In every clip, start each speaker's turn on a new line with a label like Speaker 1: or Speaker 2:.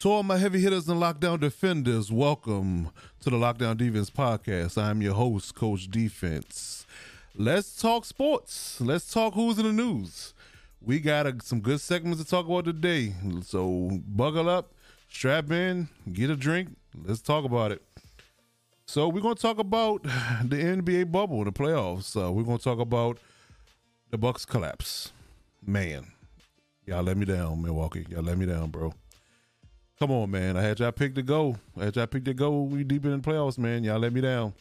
Speaker 1: To all my heavy hitters and lockdown defenders, welcome to the Lockdown Defense Podcast. I'm your host, Coach Defense. Let's talk sports. Let's talk who's in the news. We got a, some good segments to talk about today. So buckle up, strap in, get a drink. Let's talk about it. So we're going to talk about the NBA bubble, the playoffs. Uh, we're going to talk about the Bucks collapse. Man, y'all let me down, Milwaukee. Y'all let me down, bro. Come on, man. I had y'all pick to go. I had y'all pick to go. We deep in the playoffs, man. Y'all let me down.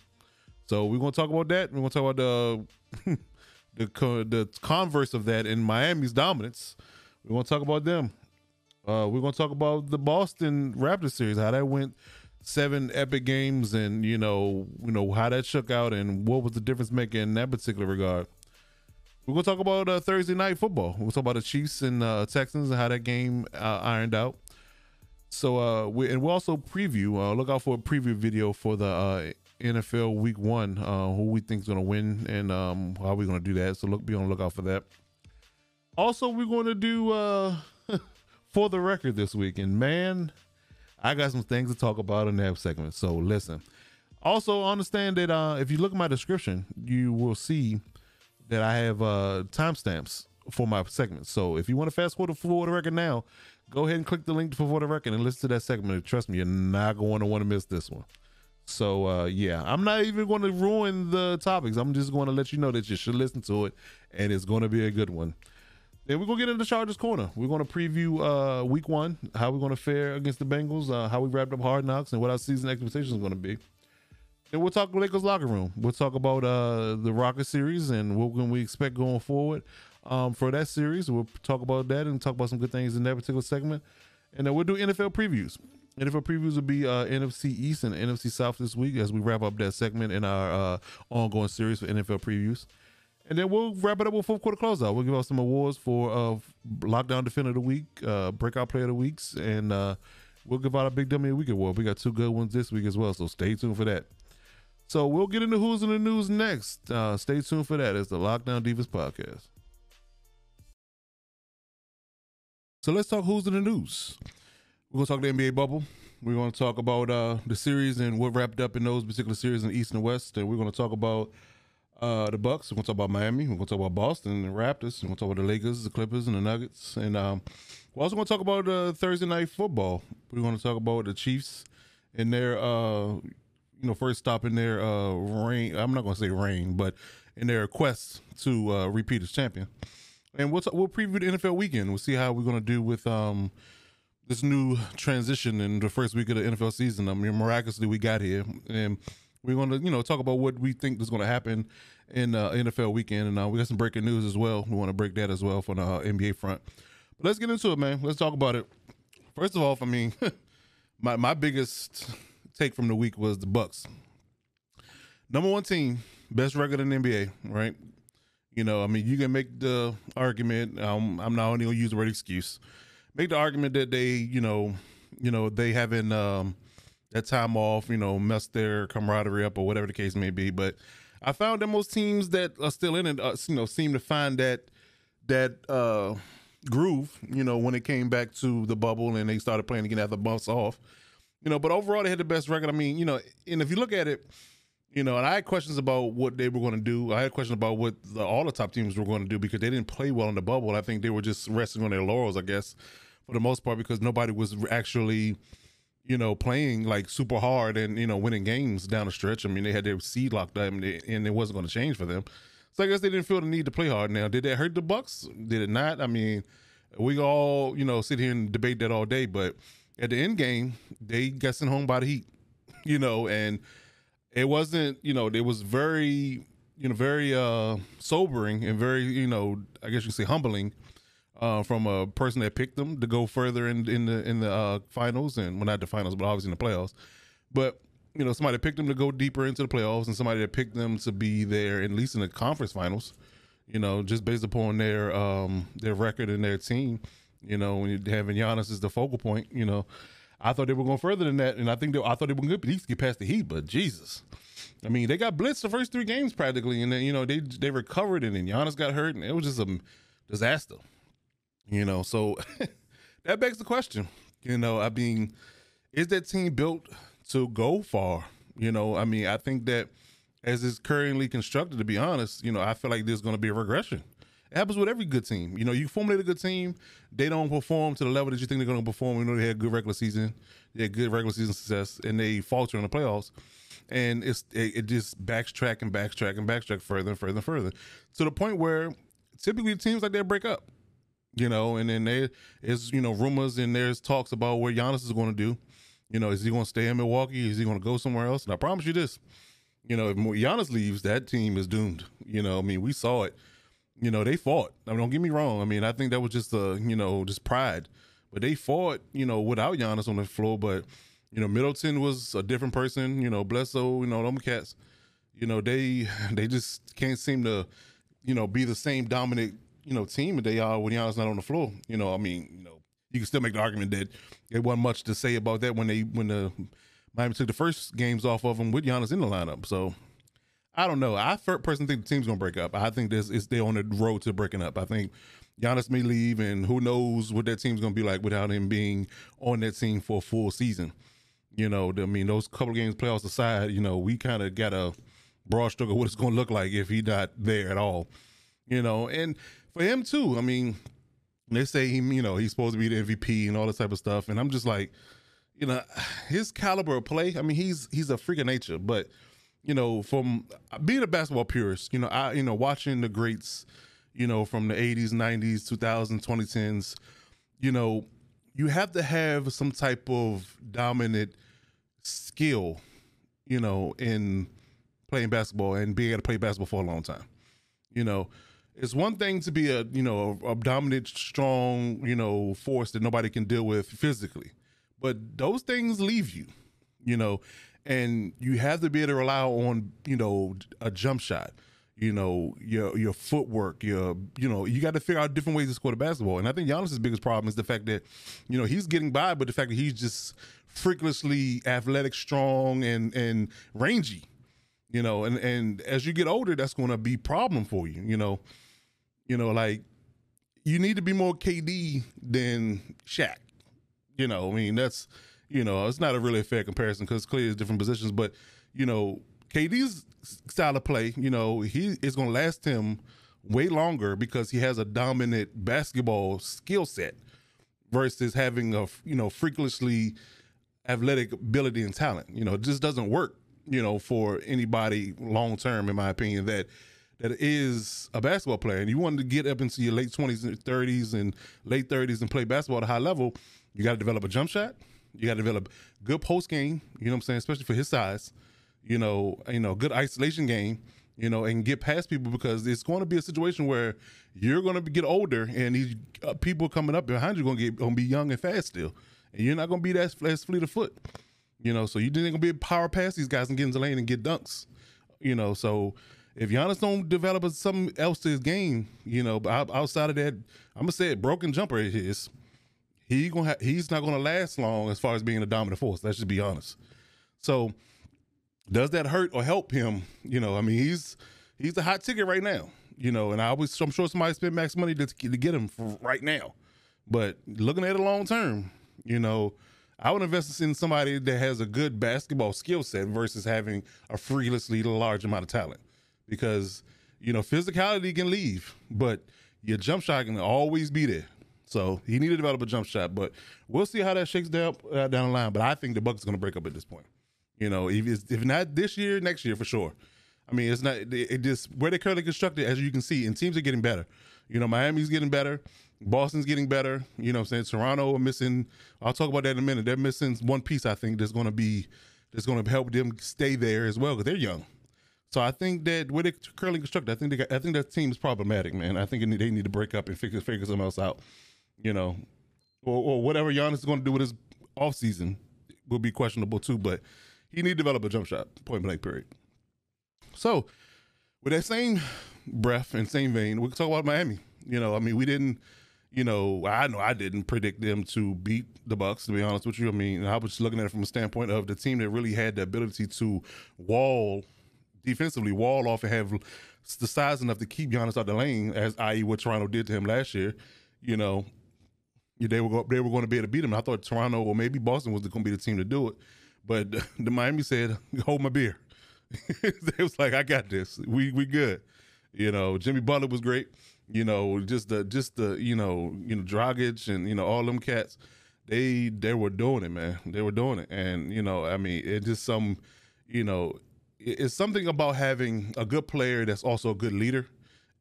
Speaker 1: So we're gonna talk about that. We're gonna talk about the the the converse of that in Miami's dominance. We're gonna talk about them. Uh, we're gonna talk about the Boston Raptors series, how that went, seven epic games, and you know, you know how that shook out, and what was the difference maker in that particular regard. We're gonna talk about uh, Thursday night football. We'll talk about the Chiefs and uh, Texans and how that game uh, ironed out. So uh, we and we'll also preview. Uh, look out for a preview video for the uh, NFL Week One. Uh, who we think is going to win and um, how we're going to do that. So look, be on the lookout for that. Also, we're going to do uh, for the record this week, and man, I got some things to talk about in that segment. So listen. Also, understand that uh, if you look at my description, you will see that I have uh, timestamps for my segments. So if you want to fast forward to for the record now, go ahead and click the link for the record and listen to that segment. Trust me, you're not going to want to miss this one. So uh, yeah, I'm not even going to ruin the topics. I'm just going to let you know that you should listen to it, and it's going to be a good one. Then we're gonna get into Chargers corner. We're gonna preview uh, week one, how we're gonna fare against the Bengals, uh, how we wrapped up Hard Knocks, and what our season expectations are gonna be. Then we'll talk Lakers locker room. We'll talk about uh, the Rocket series and what can we expect going forward um, for that series. We'll talk about that and talk about some good things in that particular segment. And then we'll do NFL previews. NFL previews will be uh, NFC East and NFC South this week as we wrap up that segment in our uh, ongoing series for NFL previews. And then we'll wrap it up with fourth quarter closeout. We'll give out some awards for uh, Lockdown Defender of the Week, uh, Breakout Player of the Weeks, and uh, we'll give out a Big Dummy of Week award. We got two good ones this week as well, so stay tuned for that. So we'll get into who's in the news next. Uh, stay tuned for that. It's the Lockdown Defense podcast. So let's talk who's in the news. We're gonna talk the NBA bubble. We're gonna talk about uh, the series and what wrapped up in those particular series in the East and West. And we're gonna talk about uh, the Bucks. We're gonna talk about Miami. We're gonna talk about Boston and the Raptors. We're gonna talk about the Lakers, the Clippers, and the Nuggets. And um, we're also gonna talk about uh, Thursday night football. We're gonna talk about the Chiefs and their uh, you know first stop in their uh. I'm not gonna say reign, but in their quest to uh, repeat as champion and we'll t- we'll preview the NFL weekend. We'll see how we're gonna do with um this new transition in the first week of the NFL season. I mean, miraculously we got here, and we're gonna you know talk about what we think is gonna happen in uh, NFL weekend, and uh, we got some breaking news as well. We want to break that as well from the uh, NBA front. But let's get into it, man. Let's talk about it. First of all, I mean, my my biggest take from the week was the Bucks. Number one team, best record in the NBA, right? You know, I mean, you can make the argument. Um, I'm not only gonna use the word excuse. Make the argument that they, you know, you know, they haven't um, that time off, you know, messed their camaraderie up or whatever the case may be. But I found that most teams that are still in it, uh, you know, seem to find that that uh, groove. You know, when it came back to the bubble and they started playing again after bumps off. You know, but overall they had the best record. I mean, you know, and if you look at it you know, and I had questions about what they were going to do. I had questions about what the, all the top teams were going to do because they didn't play well in the bubble. I think they were just resting on their laurels, I guess, for the most part, because nobody was actually, you know, playing like super hard and you know winning games down the stretch. I mean, they had their seed locked up, and, they, and it wasn't going to change for them. So I guess they didn't feel the need to play hard. Now, did that hurt the Bucks? Did it not? I mean, we all you know sit here and debate that all day, but at the end game, they got sent home by the Heat, you know, and it wasn't you know it was very you know very uh sobering and very you know i guess you could say humbling uh from a person that picked them to go further in in the in the uh finals and well not the finals but obviously in the playoffs. But you know somebody picked them to go deeper into the playoffs and somebody that picked them to be there at least in the conference finals you know just based upon their um their record and their team you know when you're having Giannis as the focal point you know I thought they were going further than that, and I think they, I thought they were to at least get past the Heat. But Jesus, I mean, they got blitzed the first three games practically, and then you know they they recovered, and then Giannis got hurt, and it was just a disaster. You know, so that begs the question: You know, I mean, is that team built to go far? You know, I mean, I think that as it's currently constructed, to be honest, you know, I feel like there's going to be a regression. It happens with every good team. You know, you formulate a good team, they don't perform to the level that you think they're going to perform. You know, they had a good regular season, they had good regular season success, and they falter in the playoffs. And it's it, it just backtrack and backtrack and backtrack further and further and further to the point where typically teams like that break up. You know, and then there is you know rumors and there's talks about where Giannis is going to do. You know, is he going to stay in Milwaukee? Is he going to go somewhere else? And I promise you this, you know, if Giannis leaves, that team is doomed. You know, I mean, we saw it. You know, they fought. I mean, don't get me wrong. I mean, I think that was just a, you know, just pride. But they fought, you know, without Giannis on the floor. But, you know, Middleton was a different person. You know, Bledsoe, you know, them cats, you know, they they just can't seem to, you know, be the same dominant, you know, team that they are when Giannis not on the floor. You know, I mean, you know, you can still make the argument that there wasn't much to say about that when they when the Miami took the first games off of them with Giannis in the lineup. So I don't know. I personally think the team's gonna break up. I think this is they're on the road to breaking up. I think Giannis may leave, and who knows what that team's gonna be like without him being on that team for a full season. You know, I mean, those couple games playoffs aside, you know, we kind of got a broad stroke of what it's gonna look like if he's not there at all. You know, and for him too. I mean, they say he, you know, he's supposed to be the MVP and all this type of stuff, and I'm just like, you know, his caliber of play. I mean, he's he's a freak of nature, but you know, from uh, being a basketball purist, you know, I you know watching the greats, you know, from the 80s, 90s, 2000s, 2010s, you know, you have to have some type of dominant skill, you know, in playing basketball and being able to play basketball for a long time. You know, it's one thing to be a you know a, a, dominant, strong you know force that nobody can deal with physically, but those things leave you, you know, and you have to be able to rely on you know a jump shot, you know your your footwork, your you know you got to figure out different ways to score the basketball. And I think Giannis's biggest problem is the fact that you know he's getting by, but the fact that he's just freakishly athletic, strong, and and rangy you know and and as you get older that's going to be problem for you you know you know, like you need to be more KD than Shaq. You know, I mean that's you know it's not a really fair comparison because clearly it's different positions, but you know KD's style of play, you know, he is going to last him way longer because he has a dominant basketball skill set versus having a you know freakishly athletic ability and talent. You know, it just doesn't work. You know, for anybody long term, in my opinion, that that is a basketball player and you want to get up into your late 20s and 30s and late 30s and play basketball at a high level, you got to develop a jump shot. You got to develop good post game, you know what I'm saying, especially for his size. You know, you know, good isolation game, you know, and get past people because it's going to be a situation where you're going to get older and these uh, people coming up behind you going to get going to be young and fast still. And you're not going to be that as fleet of foot. You know, so you didn't going to be power past these guys and get into the lane and get dunks. You know, so if Giannis don't develop something else to his game, you know, outside of that, I'm gonna say it, broken jumper is his. He gonna ha- he's not gonna last long as far as being a dominant force. Let's just be honest. So, does that hurt or help him? You know, I mean, he's he's a hot ticket right now. You know, and I was I'm sure somebody spent max money to, to get him right now. But looking at it long term, you know, I would invest in somebody that has a good basketball skill set versus having a freelessly large amount of talent because you know physicality can leave, but your jump shot can always be there. So he needed to develop a jump shot, but we'll see how that shakes down uh, down the line. But I think the Bucks are going to break up at this point. You know, if if not this year, next year for sure. I mean, it's not it just where they're currently constructed, as you can see, and teams are getting better. You know, Miami's getting better, Boston's getting better. You know, I'm saying Toronto are missing. I'll talk about that in a minute. They're missing one piece. I think that's going to be that's going to help them stay there as well because they're young. So I think that where they currently constructed, I think they got, I think that team is problematic, man. I think they need to break up and figure figure something else out, you know, or, or whatever Giannis is going to do with his off season will be questionable too. But he need to develop a jump shot, point blank, period. So with that same breath and same vein, we can talk about Miami. You know, I mean, we didn't, you know, I know I didn't predict them to beat the Bucks. To be honest with you, I mean, I was just looking at it from a standpoint of the team that really had the ability to wall defensively wall off and have the size enough to keep Giannis out the lane, as i.e. what Toronto did to him last year, you know, they were they were going to be able to beat them. I thought Toronto or maybe Boston was going to be the team to do it, but the Miami said, "Hold my beer." it was like, "I got this. We we good." You know, Jimmy Butler was great. You know, just the just the you know you know Dragic and you know all them cats. They they were doing it, man. They were doing it, and you know, I mean, it just some, you know, it's something about having a good player that's also a good leader,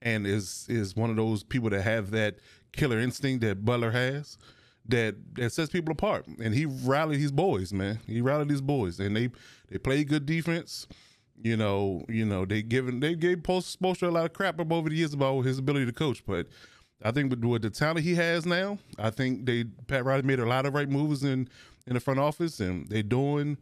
Speaker 1: and is is one of those people that have that killer instinct that Butler has that that sets people apart. And he rallied his boys, man. He rallied his boys, and they they played good defense. You know, you know they given they gave Post Spoelstra a lot of crap up over the years about his ability to coach, but I think with, with the talent he has now, I think they Pat Riley made a lot of right moves in in the front office, and they're doing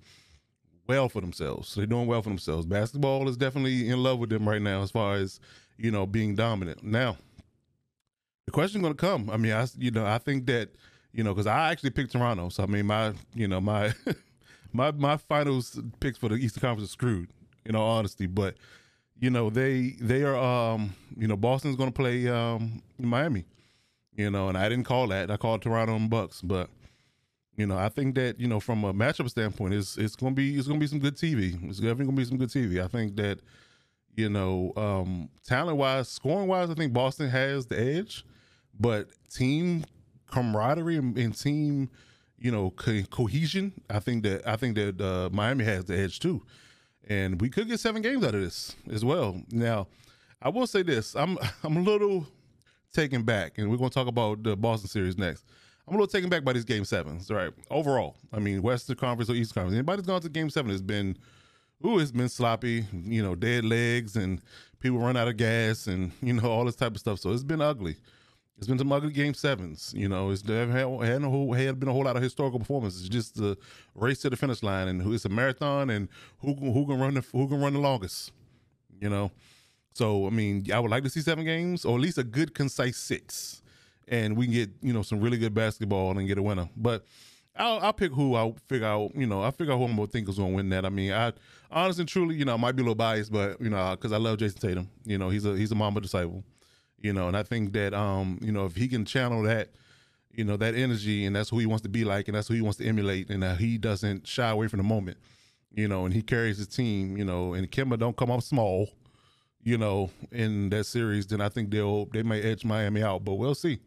Speaker 1: well for themselves. They're doing well for themselves. Basketball is definitely in love with them right now, as far as you know being dominant. Now, the question's going to come. I mean, I you know I think that you know because I actually picked Toronto, so I mean my you know my my my finals picks for the Eastern Conference are screwed. In all honesty, but you know they they are um you know Boston's going to play um Miami. You know, and I didn't call that. I called Toronto and Bucks, but you know, I think that you know from a matchup standpoint, it's it's going to be it's going to be some good TV. It's definitely going to be some good TV. I think that you know, um, talent wise, scoring wise, I think Boston has the edge but team camaraderie and, and team, you know, co- cohesion. I think that I think that uh, Miami has the edge too, and we could get seven games out of this as well. Now, I will say this: I'm I'm a little taken back, and we're going to talk about the Boston series next. I'm a little taken back by these game sevens, right? Overall, I mean, Western Conference or Eastern Conference. Anybody that's gone to game seven has been, ooh, it's been sloppy. You know, dead legs and people run out of gas and you know all this type of stuff. So it's been ugly. It's been some ugly game sevens. You know, it's there had, a whole, had been a whole lot of historical performances. It's just the race to the finish line, and it's a marathon, and who who can run the who can run the longest. You know, so I mean, I would like to see seven games, or at least a good concise six, and we can get you know some really good basketball and get a winner. But I'll, I'll pick who I figure out. You know, I figure out who I'm gonna think is gonna win that. I mean, I honestly truly, you know, I might be a little biased, but you know, because I love Jayson Tatum. You know, he's a he's a Mamba disciple you know, and I think that um, you know, if he can channel that, you know, that energy and that's who he wants to be like and that's who he wants to emulate and that he doesn't shy away from the moment, you know, and he carries his team, you know, and Kemba don't come off small, you know, in that series, then I think they'll they may edge Miami out, but we'll see.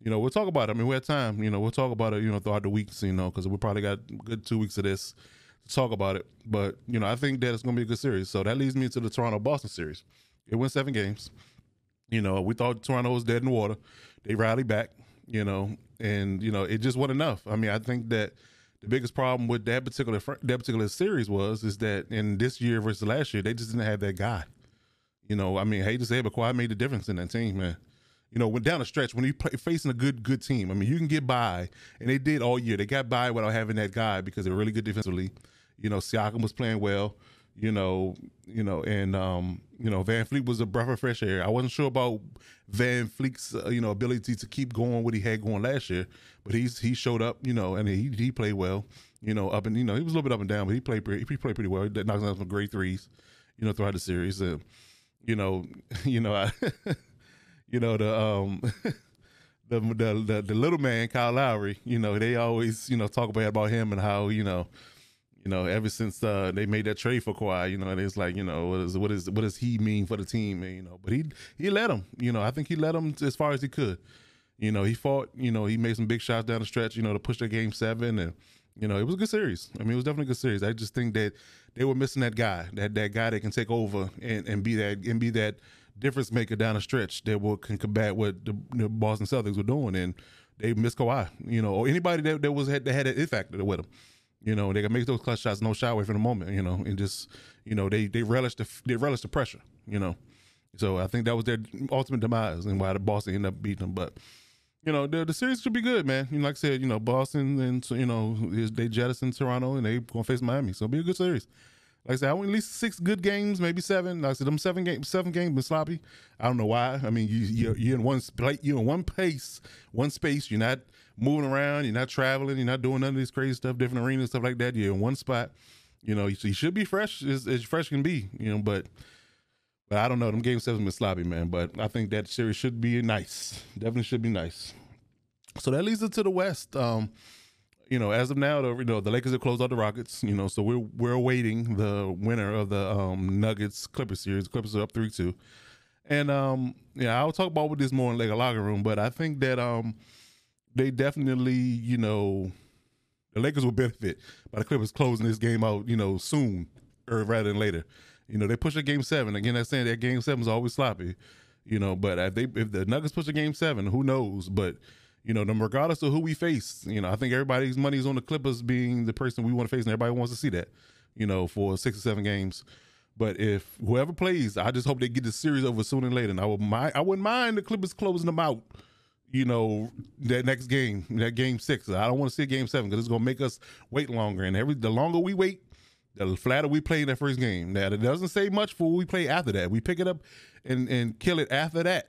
Speaker 1: You know, we'll talk about it. I mean, we have time. You know, we'll talk about it. You know, throughout the weeks. You know, because we probably got good two weeks of this to talk about it. But you know, I think that it's going to be a good series. So that leads me to the Toronto Boston series. It went seven games. You know, we thought Toronto was dead in the water. They rallied back, you know, and you know it just wasn't enough. I mean, I think that the biggest problem with that particular that particular series was is that in this year versus last year, they just didn't have that guy. You know, I mean, hate to say it, but Kawhi made the difference in that team, man. You know, when down the stretch, when you play facing a good good team, I mean, you can get by, and they did all year. They got by without having that guy because they're really good defensively. You know, Siakam was playing well you know, you know, and um, you know, VanVleet was a breath of fresh air. I wasn't sure about VanVleet's uh, you know ability to keep going what he had going last year, but he's he showed up, you know, and he he played well, you know, up and you know he was a little bit up and down, but he played pretty, he played pretty well. He knocked out some great threes, you know, throughout the series. Uh, you know, you know, I, you know the um. The, the, the little man Kyle Lowry, you know, they always you know talk about about him and how you know you know, ever since uh, they made that trade for Kawhi, you know, and it's like, you know, what is what is what does he mean for the team? And, you know, but he he let him, you know, I think he let him as far as he could. You know, he fought, you know, he made some big shots down the stretch, you know, to push their game seven and you know, it was a good series. I mean, it was definitely a good series. I just think that they were missing that guy, that that guy that can take over and, and be that and be that difference maker down the stretch that will can combat what the, the Boston Celtics were doing, and they missed Kawhi, you know, or anybody that, that was had that had an it factor with him. You know, they can make those clutch shots, no shy away from the moment. You know, and just you know they they relish the they relish the pressure. You know, so I think that was their ultimate demise and why the Boston ended up beating them. But you know, the the series should be good, man. You know, like I said, you know, Boston and you know they jettison Toronto and they gonna face Miami, so it'll be a good series. Like I said, I want at least six good games, maybe seven. Like I said, them seven games, seven games been sloppy. I don't know why. I mean, you you're, you're in one place, you're in one pace, one space. You're not moving around. You're not traveling. You're not doing none of this crazy stuff, different arenas, stuff like that. You're in one spot. You know, you should be fresh as, as fresh can be. You know, but but I don't know. Them game sevens been sloppy, man. But I think that series should be nice. Definitely should be nice. So that leads us to the West. Um, you know, as of now, the, you know, the Lakers have closed out the Rockets. You know, so we're we're awaiting the winner of the um, Nuggets Clippers series. Clippers are up three two, and um, yeah, I'll talk about with this more in Laker locker room. But I think that um, they definitely, you know, the Lakers will benefit by the Clippers closing this game out, you know, soon or rather than later. You know, they push a game seven again. That's saying that game seven is always sloppy. You know, but if they if the Nuggets push a game seven, who knows? But you know, regardless of who we face, you know, I think everybody's money is on the Clippers being the person we want to face, and everybody wants to see that, you know, for six or seven games. But if whoever plays, I just hope they get the series over sooner than later. And I would I wouldn't mind the Clippers closing them out, you know, that next game, that game six. I don't want to see a game seven because it's gonna make us wait longer. And every the longer we wait, the flatter we play in that first game. Now it doesn't say much for what we play after that. We pick it up and and kill it after that.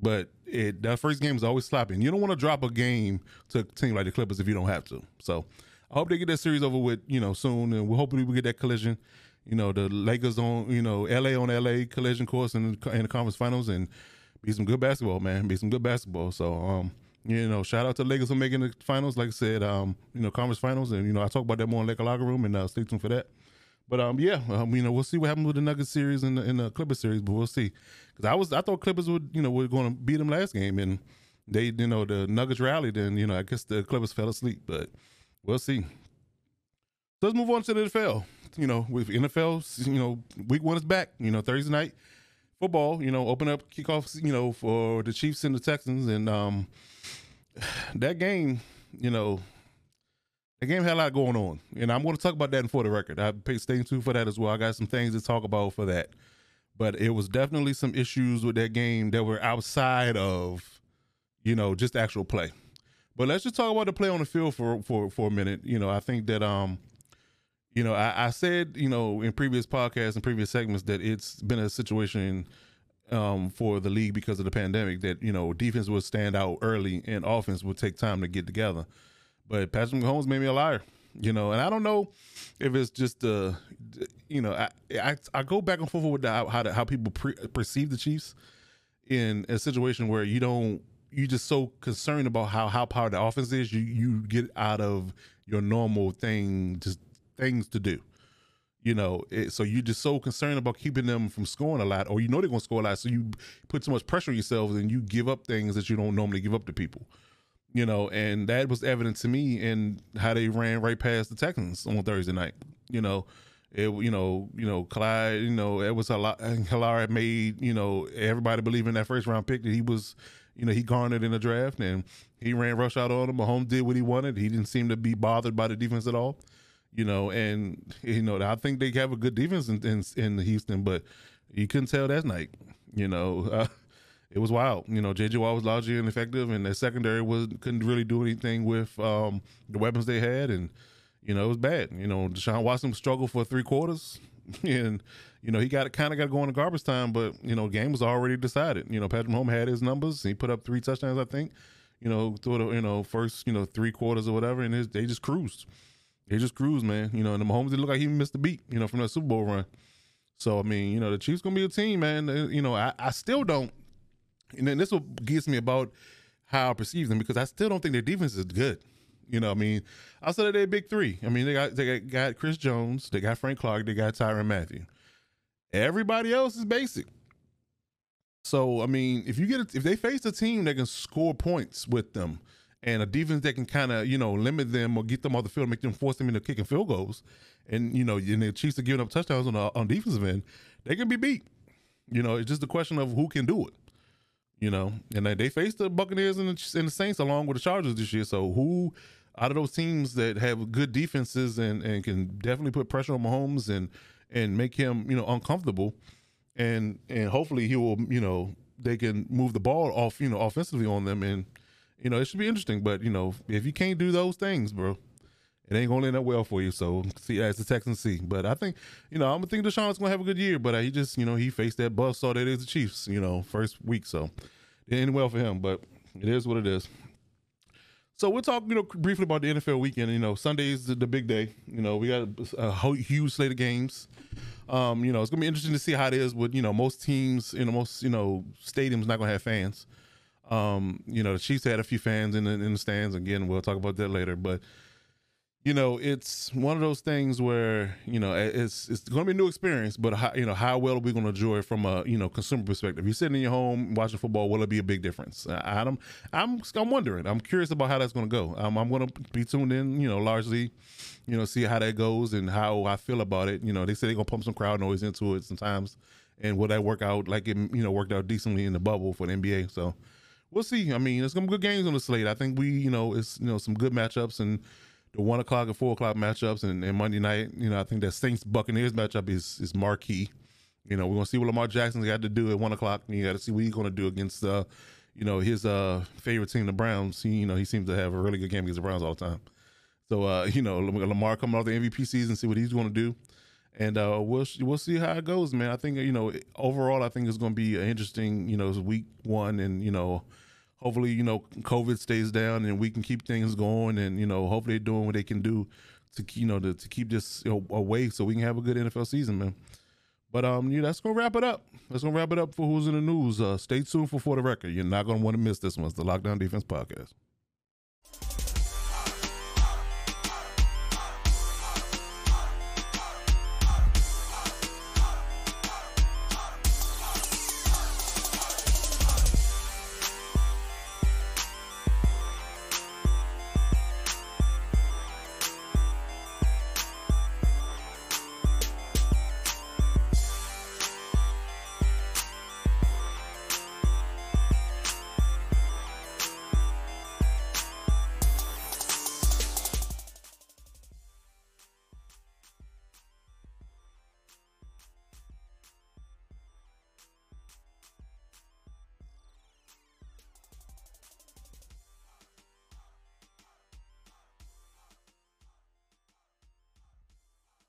Speaker 1: But it that first game is always sloppy. And you don't want to drop a game to a team like the Clippers if you don't have to. So I hope they get that series over with, you know, soon. And we're hoping we get that collision. You know, the Lakers on, you know, LA on LA collision course in in the conference finals and be some good basketball, man. Be some good basketball. So, um, you know, shout out to the Lakers for making the finals. Like I said, um, you know, conference finals, and you know, I talk about that more in Laker locker room, and uh, stay tuned for that. But um, yeah, um, you know, we'll see what happens with the Nuggets series and the, and the Clippers series, but we'll see. Because I was, I thought Clippers would, you know, were going to beat them last game, and they, you know, the Nuggets rallied, and you know, I guess the Clippers fell asleep, but we'll see. So let's move on to the NFL. You know, with NFL, you know, week one is back. You know, Thursday night football. You know, open up kickoffs. You know, for the Chiefs and the Texans, and um, that game, you know, the game had a lot going on, and I'm going to talk about that for the record. I pay staying tuned for that as well. I got some things to talk about for that, but it was definitely some issues with that game that were outside of, you know, just actual play. But let's just talk about the play on the field for for for a minute. You know, I think that um, you know, I, I said you know in previous podcasts and previous segments that it's been a situation um, for the league because of the pandemic that you know defense would stand out early and offense would take time to get together. But Patrick Mahomes made me a liar, you know. And I don't know if it's just uh, you know, I I, I go back and forth with the, how how people pre- perceive the Chiefs in a situation where you don't you're just so concerned about how how powerful the offense is, you you get out of your normal thing, just things to do. You know, it, so you're just so concerned about keeping them from scoring a lot, or you know they're going to score a lot, so you put so much pressure on yourself, and you give up things that you don't normally give up to people you know, and that was evident to me in how they ran right past the Texans on Thursday night. You know, it you know you know Clyde you know it was a lot. Helaire made you know everybody believe in that first round pick that he was you know he garnered in the draft and he ran rush out on him. Mahomes did what he wanted. He didn't seem to be bothered by the defense at all. You know, and you know I think they have a good defense in in, in Houston, but you couldn't tell that night. You know. Uh, it was wild. You know, JJ Watt was largely ineffective, and the secondary was couldn't really do anything with um, the weapons they had, and you know it was bad. You know, Deshaun Watson struggled for three quarters, and you know he got kind of got going to garbage time, but you know game was already decided. You know, Patrick Mahomes had his numbers. He put up three touchdowns, I think. You know, through the you know first you know three quarters or whatever, and his, they just cruised. They just cruised, man. You know, and the Mahomes didn't look like he missed a beat. You know, from that Super Bowl run. So I mean, you know, the Chiefs gonna be a team, man. Uh, you know, I, I still don't and then this what gets me about how I perceive them because I still don't think their defense is good. You know, I mean, I of their big three, I mean, they got they got Chris Jones, they got Frank Clark, they got Tyrann Mathieu. Everybody else is basic. So I mean, if you get a, if they face a team that can score points with them, and a defense that can kind of you know limit them or get them off the field, make them force them into kicking field goals, and you know, and the Chiefs are giving up touchdowns on the on defensive end, they can be beat. You know, it's just a question of who can do it. You know, and they, they faced the Buccaneers and the, and the Saints along with the Chargers this year. So who out of those teams that have good defenses and, and can definitely put pressure on Mahomes and and make him you know uncomfortable, and and hopefully he will you know they can move the ball off you know offensively on them and you know it should be interesting. But you know if you can't do those things, bro, it ain't gonna end up well for you. So see as the Texans see. But I think, you know, I'm gonna think Deshaun's gonna have a good year, but uh, he just, you know, he faced that buzz saw that is the Chiefs, you know, first week. So it ended well for him, but it is what it is. So we'll talk, you know, briefly about the NFL weekend. You know, Sunday is the, the big day. You know, we got a, a, huge slate of games. Um, you know, it's gonna be interesting to see how it is with you know most teams, you know, most you know stadiums not gonna have fans. Um, you know, the Chiefs had a few fans in the, in the stands. Again, we'll talk about that later. But you know, it's one of those things where you know it's it's going to be a new experience, but how, you know how well are we going to enjoy it from a you know consumer perspective? You're sitting in your home watching football. Will it be a big difference? Adam, I'm I'm wondering. I'm curious about how that's going to go. Um, I'm going to be tuned in. You know, largely, you know, see how that goes and how I feel about it. You know, they say they're going to pump some crowd noise into it sometimes, and will that work out like it you know worked out decently in the bubble for the NBA? So we'll see. I mean, there's some good games on the slate. I think we you know it's you know some good matchups and the one o'clock and four o'clock matchups and, and Monday night. You know, I think that Saints Buccaneers matchup is is marquee. You know, we're gonna see what Lamar Jackson's got to do at one o'clock. And you got to see what he's gonna do against uh, you know, his uh favorite team, the Browns. He, you know, he seems to have a really good game against the Browns all the time. So uh, you know, Lamar coming off the MVP season, see what he's gonna do. And uh, we'll we'll see how it goes, man. I think you know overall, I think it's going to be an interesting, you know, week one, and you know, hopefully, you know, COVID stays down and we can keep things going, and you know, hopefully they're doing what they can do to you know to, to keep this you know, away so we can have a good NFL season, man. But um, yeah, that's gonna wrap it up. That's gonna wrap it up for who's in the news. Uh, stay tuned for for the record. You're not gonna want to miss this one. It's the Lockdown Defense Podcast.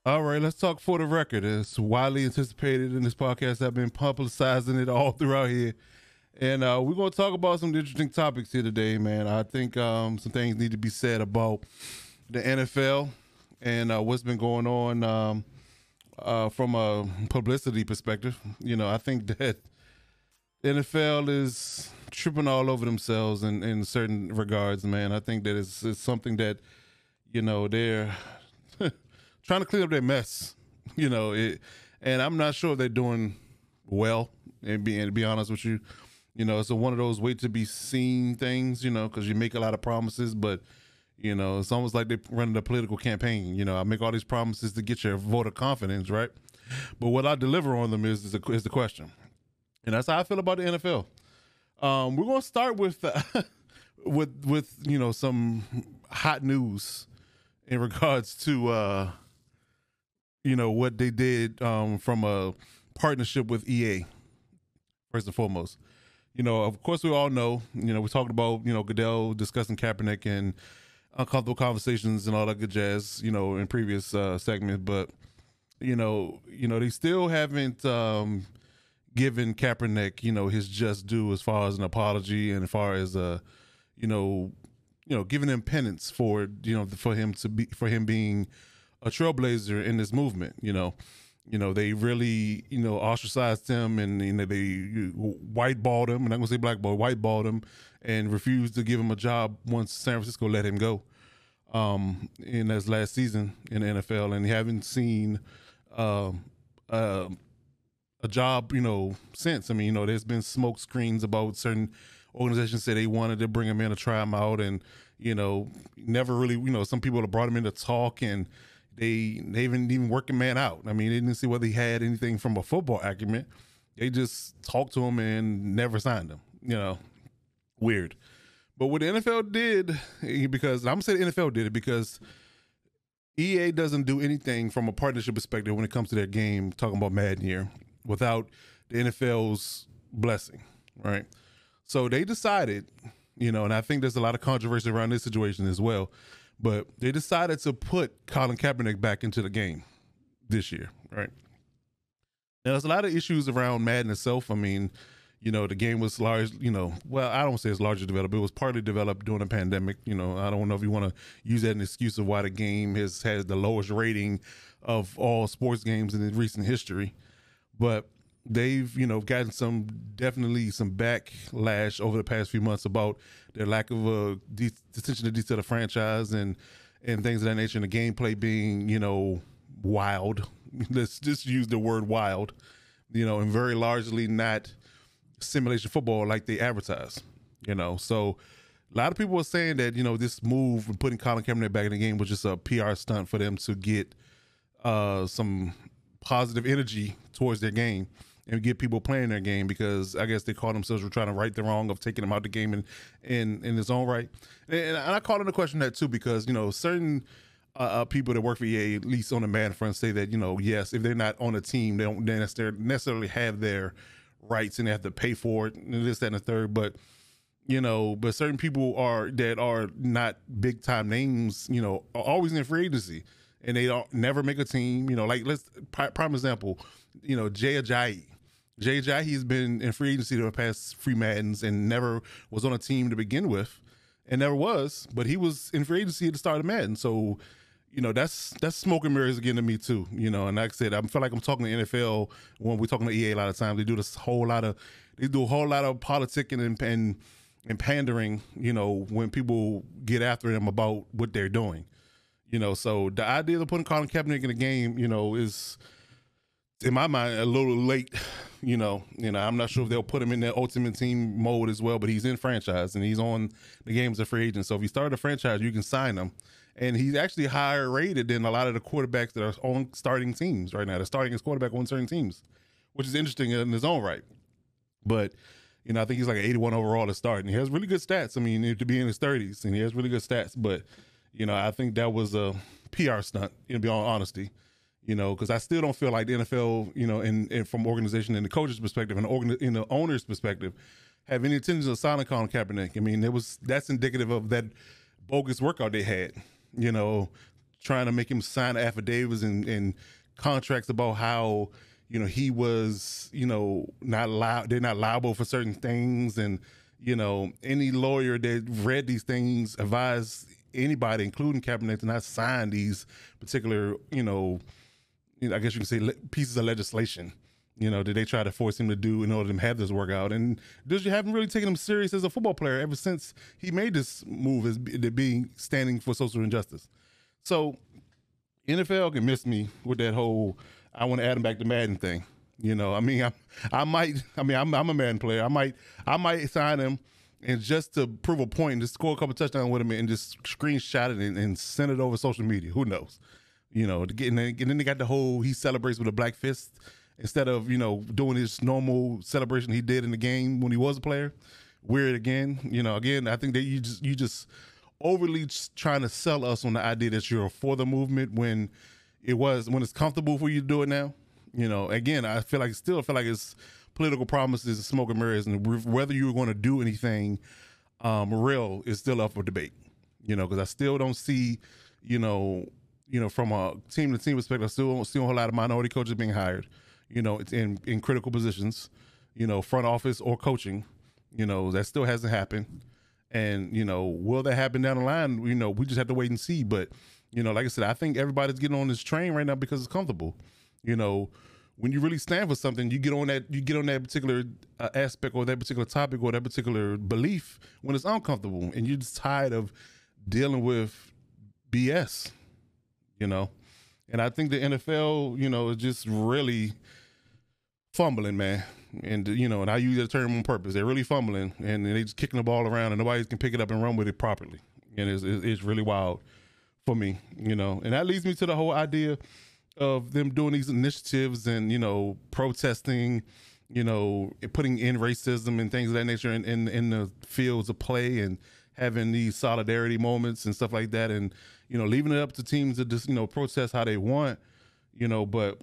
Speaker 1: All right, let's talk for the record. It's widely anticipated in this podcast. I've been publicizing it all throughout here. And uh, we're going to talk about some interesting topics here today, man. I think um, some things need to be said about the NFL and uh, what's been going on um, uh, from a publicity perspective. You know, I think that NFL is tripping all over themselves in, in certain regards, man. I think that it's, it's something that, you know, they're trying to clean up their mess. You know, it, and I'm not sure they're doing well. And be, and be honest with you, you know, it's a, one of those wait to be seen things. You know, because you make a lot of promises, but you know, it's almost like they're running a political campaign. You know, I make all these promises to get your voter confidence, right? But what I deliver on them is is, a, is the question, and that's how I feel about the NFL. Um, we're gonna start with with with you know some hot news in regards to uh, you know what they did um, from a partnership with EA. First and foremost, you know, of course, we all know. You know, we talked about you know Goodell discussing Kaepernick and uncomfortable conversations and all that good jazz. You know, in previous uh, segments, but you know, you know, they still haven't um, given Kaepernick you know his just due as far as an apology and as far as uh, you know, you know, giving him penance for you know for him to be for him being a trailblazer in this movement. You know, you know they really you know ostracized him and you know they whiteballed him. And I'm gonna say blackball, whiteballed him, and refused to give him a job once San Francisco let him go. Um, in his last season in the NFL, and haven't seen uh, a job, you know, since. I mean, you know, there's been smoke screens about certain organizations say they wanted to bring him in to try him out, and you know, never really, you know, some people have brought him in to talk, and they they even even working man out. I mean, they didn't see whether he had anything from a football acumen. They just talked to him and never signed him. You know, weird. But what the NFL did, because I'm saying the NFL did it because EA doesn't do anything from a partnership perspective when it comes to their game. Talking about Madden here, without the NFL's blessing, right? So they decided, you know, and I think there's a lot of controversy around this situation as well. But they decided to put Colin Kaepernick back into the game this year, right? Now, there's a lot of issues around Madden itself. I mean, you know, the game was large, you know, well, I don't say it's largely developed. It was partly developed during a pandemic. You know, I don't know if you want to use that as an excuse of why the game has has the lowest rating of all sports games in recent history. But they've you know gotten some definitely some backlash over the past few months about their lack of a de- attention to detail of the franchise and and things of that nature, and the gameplay being you know wild. Let's just use the word wild, you know, and very largely not simulation football like they advertise. You know, so a lot of people were saying that you know this move and putting Colin Kaepernick back in the game was just a PR stunt for them to get uh, some positive energy towards their game and get people playing their game because I guess they call themselves were trying to right the wrong of taking them out the game in in, in its own right. And, and I call into question that too because you know certain uh, uh, people that work for EA, at least on the man front, say that you know yes, if they're not on a team, they don't necessarily have their rights and they have to pay for it and this that and the third, but you know, but certain people are that are not big time names, you know, are always in free agency and they don't never make a team. You know, like let's prime example, you know, Jay Ajayi. Ajayi has been in free agency the past free Maddens and never was on a team to begin with, and never was. But he was in free agency at the start of Madden, so you know that's that's smoke and mirrors again to me too. You know, and like I said, I feel like I'm talking to NFL when we're talking to EA a lot of times. They do this whole lot of they do a whole lot of politicking and and, and pandering. You know, when people get after them about what they're doing. You know, so the idea of putting Colin Kaepernick in the game, you know, is in my mind a little late. You know, you know, I'm not sure if they'll put him in their ultimate team mode as well, but he's in franchise and he's on the game as a free agent. So if you start a franchise, you can sign him. And he's actually higher rated than a lot of the quarterbacks that are on starting teams right now. They're starting as quarterback on certain teams, which is interesting in his own right. But you know, I think he's like an 81 overall to start, and he has really good stats. I mean, to be in his 30s, and he has really good stats. But you know, I think that was a PR stunt. In be all honesty, you know, because I still don't feel like the NFL, you know, and, from organization and the coach's perspective and organ, in the owner's perspective, have any intention of signing Colin Kaepernick. I mean, it was that's indicative of that bogus workout they had. You know, trying to make him sign affidavits and, and contracts about how you know he was you know not allowed they're not liable for certain things and you know any lawyer that read these things advised anybody, including Kaepernick, to not sign these particular, you know, I guess you can say pieces of legislation. You know, did they try to force him to do in order to have this workout? And does you haven't really taken him serious as a football player ever since he made this move as being standing for social injustice. So NFL can miss me with that whole I want to add him back to Madden thing. You know, I mean, I, I might, I mean, I'm, I'm a Madden player. I might, I might sign him and just to prove a point, just score a couple touchdowns with him and just screenshot it and, and send it over social media. Who knows? You know, and then they got the whole he celebrates with a black fist instead of you know doing his normal celebration he did in the game when he was a player. Weird again. You know, again, I think that you just you just overly just trying to sell us on the idea that you're for the movement when it was when it's comfortable for you to do it now. You know, again, I feel like still feel like it's political promises and smoke and mirrors, and whether you're going to do anything um, real is still up for debate. You know, because I still don't see, you know, you know, from a team to team perspective, I still don't see a whole lot of minority coaches being hired. You know, in in critical positions, you know, front office or coaching. You know, that still hasn't happened. And you know, will that happen down the line? You know, we just have to wait and see. But you know, like I said, I think everybody's getting on this train right now because it's comfortable. You know, when you really stand for something, you get on that you get on that particular uh, aspect or that particular topic or that particular belief when it's uncomfortable and you're just tired of dealing with BS, you know. And I think the NFL, you know, is just really fumbling, man. And you know, and I use that term on purpose. They're really fumbling and they're just kicking the ball around and nobody can pick it up and run with it properly. And it's, it's really wild for me, you know. And that leads me to the whole idea of them doing these initiatives and you know protesting you know putting in racism and things of that nature in, in, in the fields of play and having these solidarity moments and stuff like that and you know leaving it up to teams to just you know protest how they want you know but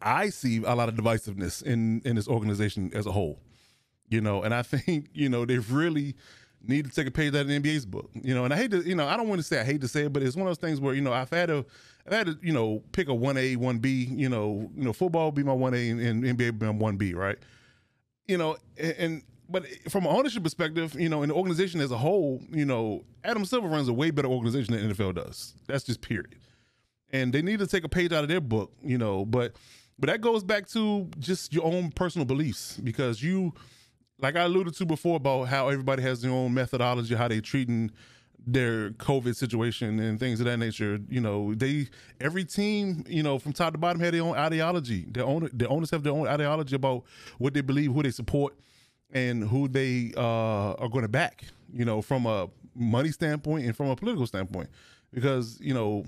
Speaker 1: i see a lot of divisiveness in in this organization as a whole you know and i think you know they've really need to take a page out of the NBA's book, you know. And I hate to, you know, I don't want to say I hate to say it, but it's one of those things where you know I've had to, I've had to, you know, pick a one A, one B. You know, you know, football be my one A and, and NBA be my one B, right? You know, and, and but from an ownership perspective, you know, in the organization as a whole, you know, Adam Silver runs a way better organization than NFL does. That's just period. And they need to take a page out of their book, you know. But But that goes back to just your own personal beliefs because you, like I alluded to before about how everybody has their own methodology, how they're treating their COVID situation and things of that nature. You know, they every team, you know, from top to bottom had their own ideology. Their own the owners have their own ideology about what they believe, who they support, and who they uh, are going to back. You know, from a money standpoint and from a political standpoint, because you know,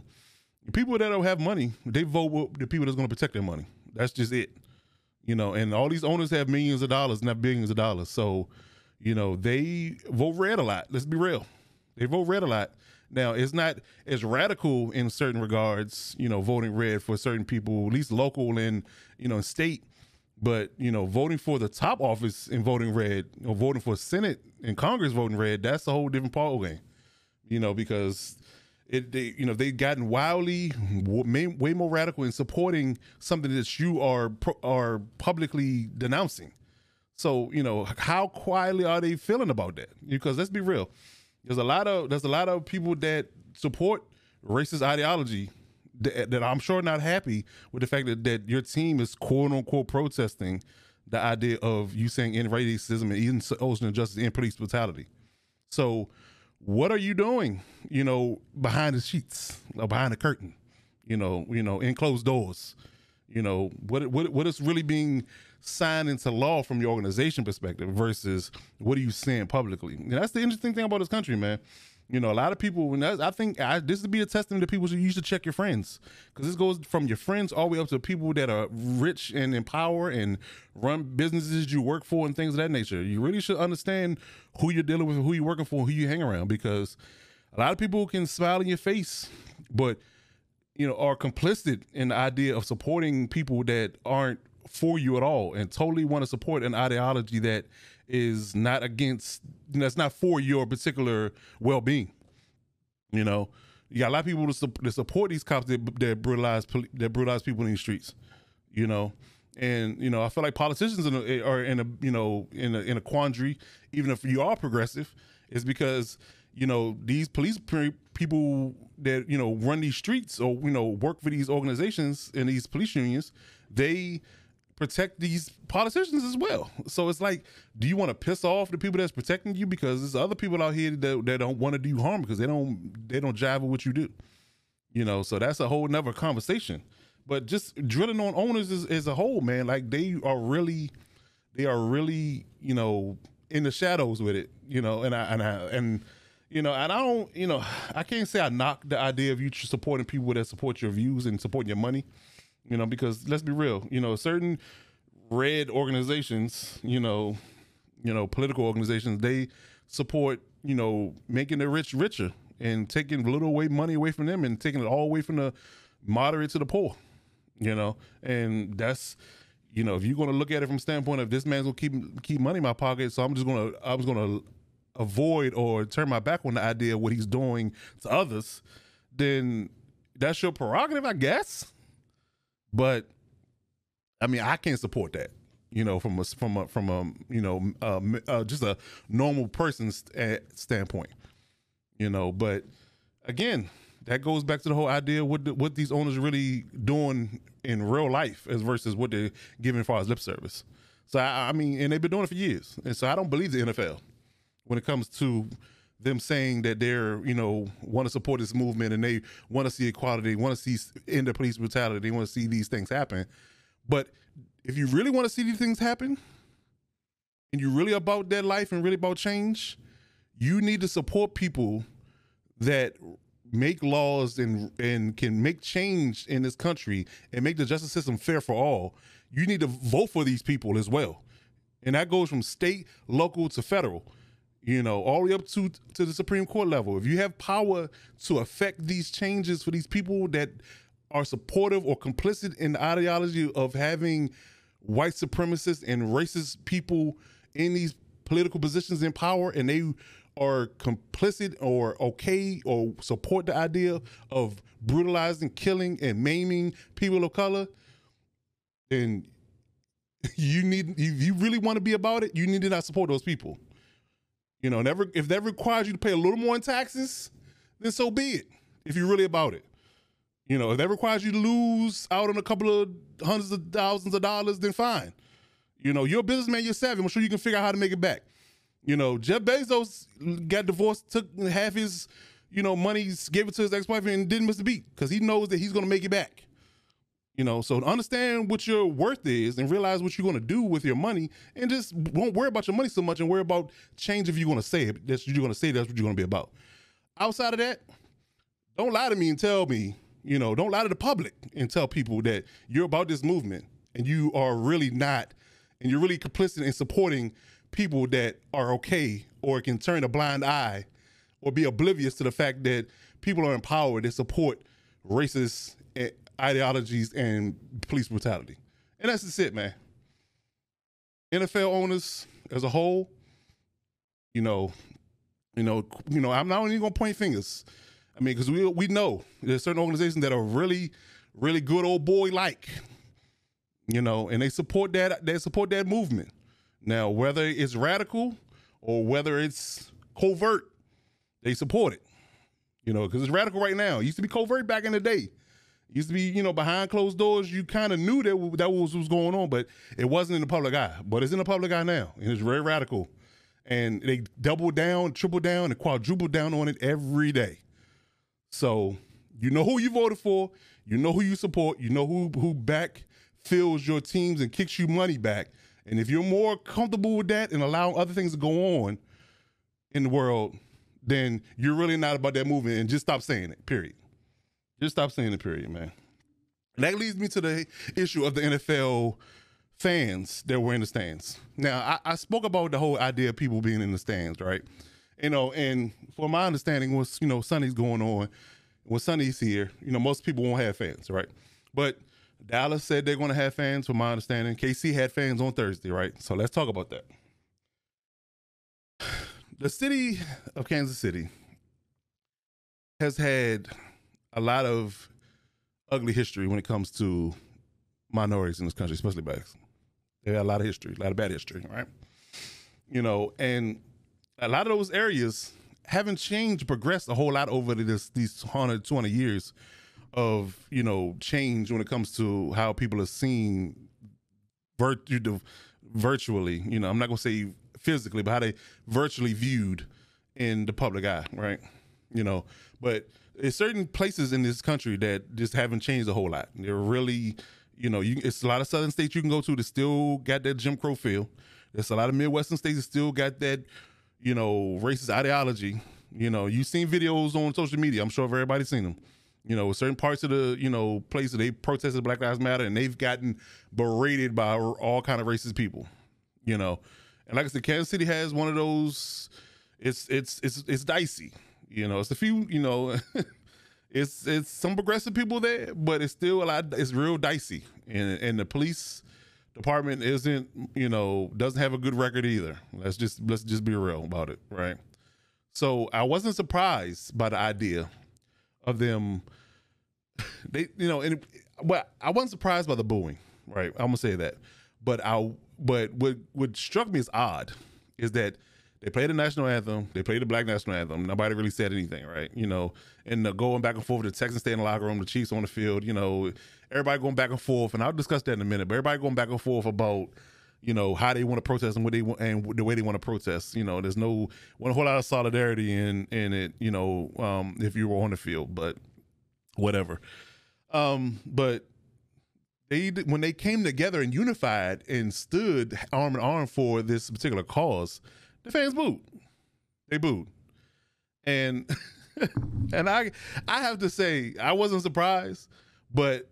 Speaker 1: people that don't have money, they vote with the people that's going to protect their money. That's just it. You know, and all these owners have millions of dollars, not billions of dollars. So, you know, they vote red a lot. Let's be real. They vote red a lot. Now, it's not as radical in certain regards, you know, voting red for certain people, at least local and, you know, state. But, you know, voting for the top office and voting red, or voting for Senate and Congress voting red, that's a whole different ball game. You know, because it they you know they've gotten wildly way more radical in supporting something that you are are publicly denouncing. So you know how quietly are they feeling about that? Because let's be real, there's a lot of there's a lot of people that support racist ideology that, that I'm sure not happy with the fact that, that your team is quote unquote protesting the idea of you saying in racism and even social injustice and police brutality. So what are you doing? You know, behind the sheets or behind the curtain, you know, you know, in closed doors. You know, what what what is really being signed into law from your organization perspective versus what are you saying publicly? And that's the interesting thing about this country, man. You know, a lot of people, When I think I, this would be a testament to people you should check your friends because this goes from your friends all the way up to people that are rich and in power and run businesses you work for and things of that nature. You really should understand who you're dealing with, who you're working for, who you hang around because a lot of people can smile in your face, but you know, are complicit in the idea of supporting people that aren't for you at all and totally want to support an ideology that is not against that's not for your particular well-being you know? You got a lot of people to, support these cops that, that brutalize that brutalize people in the streets you know? And you know i feel like politicians eh, are in a you know in a, in a quandary even if you are progressive is because you know these police people that you know run these streets or you know work for these organizations and these police unions they protect these politicians as well. So it's like, do you want to piss off the people that's protecting you because there's other people out here that, that don't want to do harm because they don't they don't jive with what you do. You know, so that's a whole nother conversation. But just drilling on owners as, as a whole, man, like they are really they are really, you know, in the shadows with it, you know, and I and I and you know, and I don't, you know, I can't say I knock the idea of you supporting people that support your views and supporting your money you know, because let's be real, you know, certain red organizations, you know, you know, political organizations, they support, you know, making the rich richer and taking little away money away from them and taking it all away from the moderate to the poor, you know, and that's, you know, if you're going to look at it from standpoint of this man's gonna keep keep money in my pocket, so I'm just gonna I was gonna avoid or turn my back on the idea of what he's doing to others, then that's your prerogative, I guess. But I mean, I can't support that. You know, from a from a from a you know uh, uh, just a normal person's eh, standpoint. You know, but again, that goes back to the whole idea what the, what these owners really doing in real life as versus what they're giving as far as lip service. So I, I mean, and they've been doing it for years, and so I don't believe the NFL when it comes to them saying that they're you know want to support this movement and they want to see equality, want to see end of police brutality, they want to see these things happen. But if you really want to see these things happen, and you're really about that life and really about change, you need to support people that make laws and and can make change in this country and make the justice system fair for all. You need to vote for these people as well. And that goes from state, local to federal you know, all the way up to to the Supreme Court level. If you have power to affect these changes for these people that are supportive or complicit in the ideology of having white supremacists and racist people in these political positions in power, and they are complicit or okay or support the idea of brutalizing, killing, and maiming people of color, then you need if you really want to be about it, you need to not support those people. You know, never if that requires you to pay a little more in taxes, then so be it. If you're really about it. You know, if that requires you to lose out on a couple of hundreds of thousands of dollars, then fine. You know, you're a businessman, you're savvy. I'm sure you can figure out how to make it back. You know, Jeff Bezos got divorced, took half his, you know, money, gave it to his ex-wife, and didn't miss a beat because he knows that he's going to make it back. You know, so to understand what your worth is and realize what you're going to do with your money, and just won't worry about your money so much and worry about change if you're going to say it. That's what you're going to say. That's what you're going to be about. Outside of that, don't lie to me and tell me. You know, don't lie to the public and tell people that you're about this movement and you are really not, and you're really complicit in supporting people that are okay or can turn a blind eye or be oblivious to the fact that people are empowered that support racist ideologies and police brutality. And that's just it, man. NFL owners as a whole, you know, you know, you know, I'm not even gonna point fingers. I mean, because we we know there's certain organizations that are really, really good old boy like, you know, and they support that they support that movement. Now, whether it's radical or whether it's covert, they support it. You know, because it's radical right now. It used to be covert back in the day. Used to be, you know, behind closed doors. You kind of knew that that was what was going on, but it wasn't in the public eye. But it's in the public eye now, and it's very radical. And they double down, triple down, and quadruple down on it every day. So you know who you voted for, you know who you support, you know who who back fills your teams and kicks you money back. And if you're more comfortable with that and allowing other things to go on in the world, then you're really not about that movement and just stop saying it, period. Just stop saying the period, man. That leads me to the issue of the NFL fans that were in the stands. Now, I, I spoke about the whole idea of people being in the stands, right? You know, and for my understanding, was you know Sunny's going on, when Sunny's here, you know, most people won't have fans, right? But Dallas said they're going to have fans, from my understanding. KC had fans on Thursday, right? So let's talk about that. The city of Kansas City has had a lot of ugly history when it comes to minorities in this country, especially blacks. They had a lot of history, a lot of bad history, right? You know, and a lot of those areas haven't changed, progressed a whole lot over this these 100, 200 years of, you know, change when it comes to how people are seen virtu- virtually. You know, I'm not to say physically, but how they virtually viewed in the public eye, right? You know, but there's certain places in this country that just haven't changed a whole lot. They're really, you know, you, it's a lot of southern states you can go to that still got that Jim Crow feel. There's a lot of Midwestern states that still got that, you know, racist ideology. You know, you've seen videos on social media. I'm sure everybody's seen them. You know, certain parts of the, you know, places they protested Black Lives Matter and they've gotten berated by all kind of racist people. You know, and like I said, Kansas City has one of those. It's it's it's it's dicey. You know, it's a few. You know, it's it's some progressive people there, but it's still a lot. It's real dicey, and and the police department isn't. You know, doesn't have a good record either. Let's just let's just be real about it, right? So I wasn't surprised by the idea of them. They, you know, and but I wasn't surprised by the booing, right? I'm gonna say that, but I, but what what struck me as odd is that they played the national anthem. They played the black national anthem. Nobody really said anything, right? You know, and the going back and forth, the Texans stay in the locker room, the Chiefs on the field. You know, everybody going back and forth, and I'll discuss that in a minute. But everybody going back and forth about, you know, how they want to protest and what they want and the way they want to protest. You know, there's no one whole lot of solidarity in in it. You know, um, if you were on the field, but whatever. Um, but they when they came together and unified and stood arm in arm for this particular cause the fans booed. They booed. And and I I have to say, I wasn't surprised, but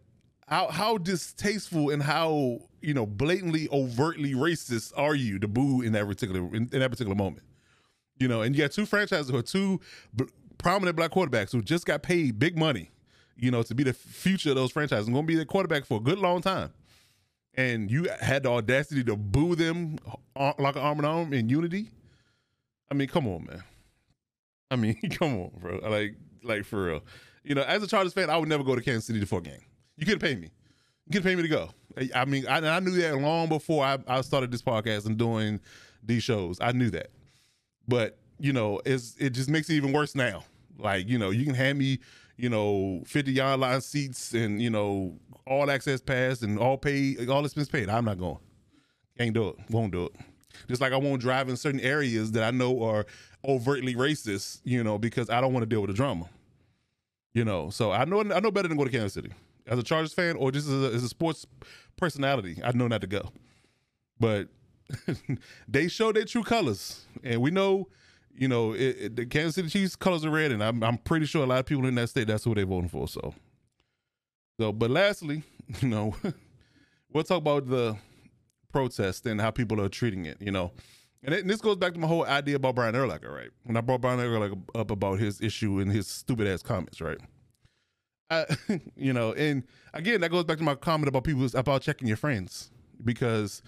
Speaker 1: how how distasteful and how, you know, blatantly overtly racist are you to boo in that particular in, in that particular moment? You know, and you got two franchises who are two b- prominent black quarterbacks who just got paid big money, you know, to be the future of those franchises. I'm going to be the quarterback for a good long time. And you had the audacity to boo them uh, like an arm in arm in unity. I mean, come on, man. I mean, come on, bro. Like, like for real. You know, as a Chargers fan, I would never go to Kansas City for a game. You couldn't pay me. You couldn't pay me to go. I mean, I, I knew that long before I, I started this podcast and doing these shows. I knew that, but you know, it's it just makes it even worse now. Like, you know, you can hand me, you know, 50 yard line seats and, you know, all access pass and all pay, all expense paid. I'm not going. Can't do it. Won't do it. Just like I won't drive in certain areas that I know are overtly racist, you know, because I don't want to deal with the drama. You know, so I know I know better than go to Kansas City as a Chargers fan or just as a, as a sports personality. I know not to go, but they show their true colors, and we know, you know, it, it, the Kansas City Chiefs colors are red, and I'm I'm pretty sure a lot of people in that state that's who they're voting for. So, so but lastly, you know, we'll talk about the protest and how people are treating it. You know, and, it, and, this goes back to my whole idea about Brian Urlacher, right? When I brought Brian Urlacher up about his issue and his stupid ass comments, right? I, you know, and again, that goes back to my comment about people about checking your friends because,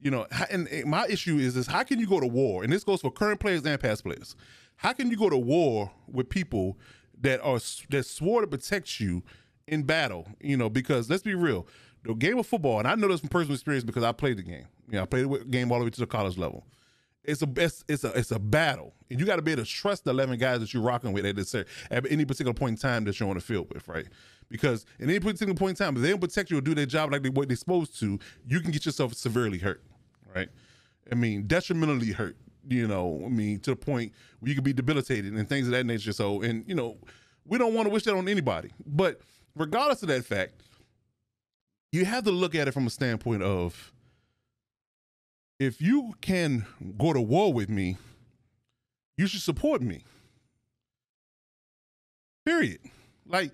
Speaker 1: you know, and, and my issue is is how can you go to war? And this goes for current players and past players. How can you go to war with people that are that swore to protect you in battle? You know, because let's be real, the game of football, and I know this from personal experience because I played the game. You know, I played the game all the way to the college level it's a it's, it's a it's a battle, and you got to be able to trust the eleven guys that you're rocking with at this at any particular point in time that you're on the field with, right? Because at any particular point in time, if they don't protect you or do their job like they what they're supposed to, you can get yourself severely hurt, right? I mean, detrimentally hurt. You know, I mean, to the point where you could be debilitated and things of that nature. So, and you know, we don't want to wish that on anybody. But regardless of that fact, you have to look at it from a standpoint of if you can go to war with me, you should support me. Period. Like,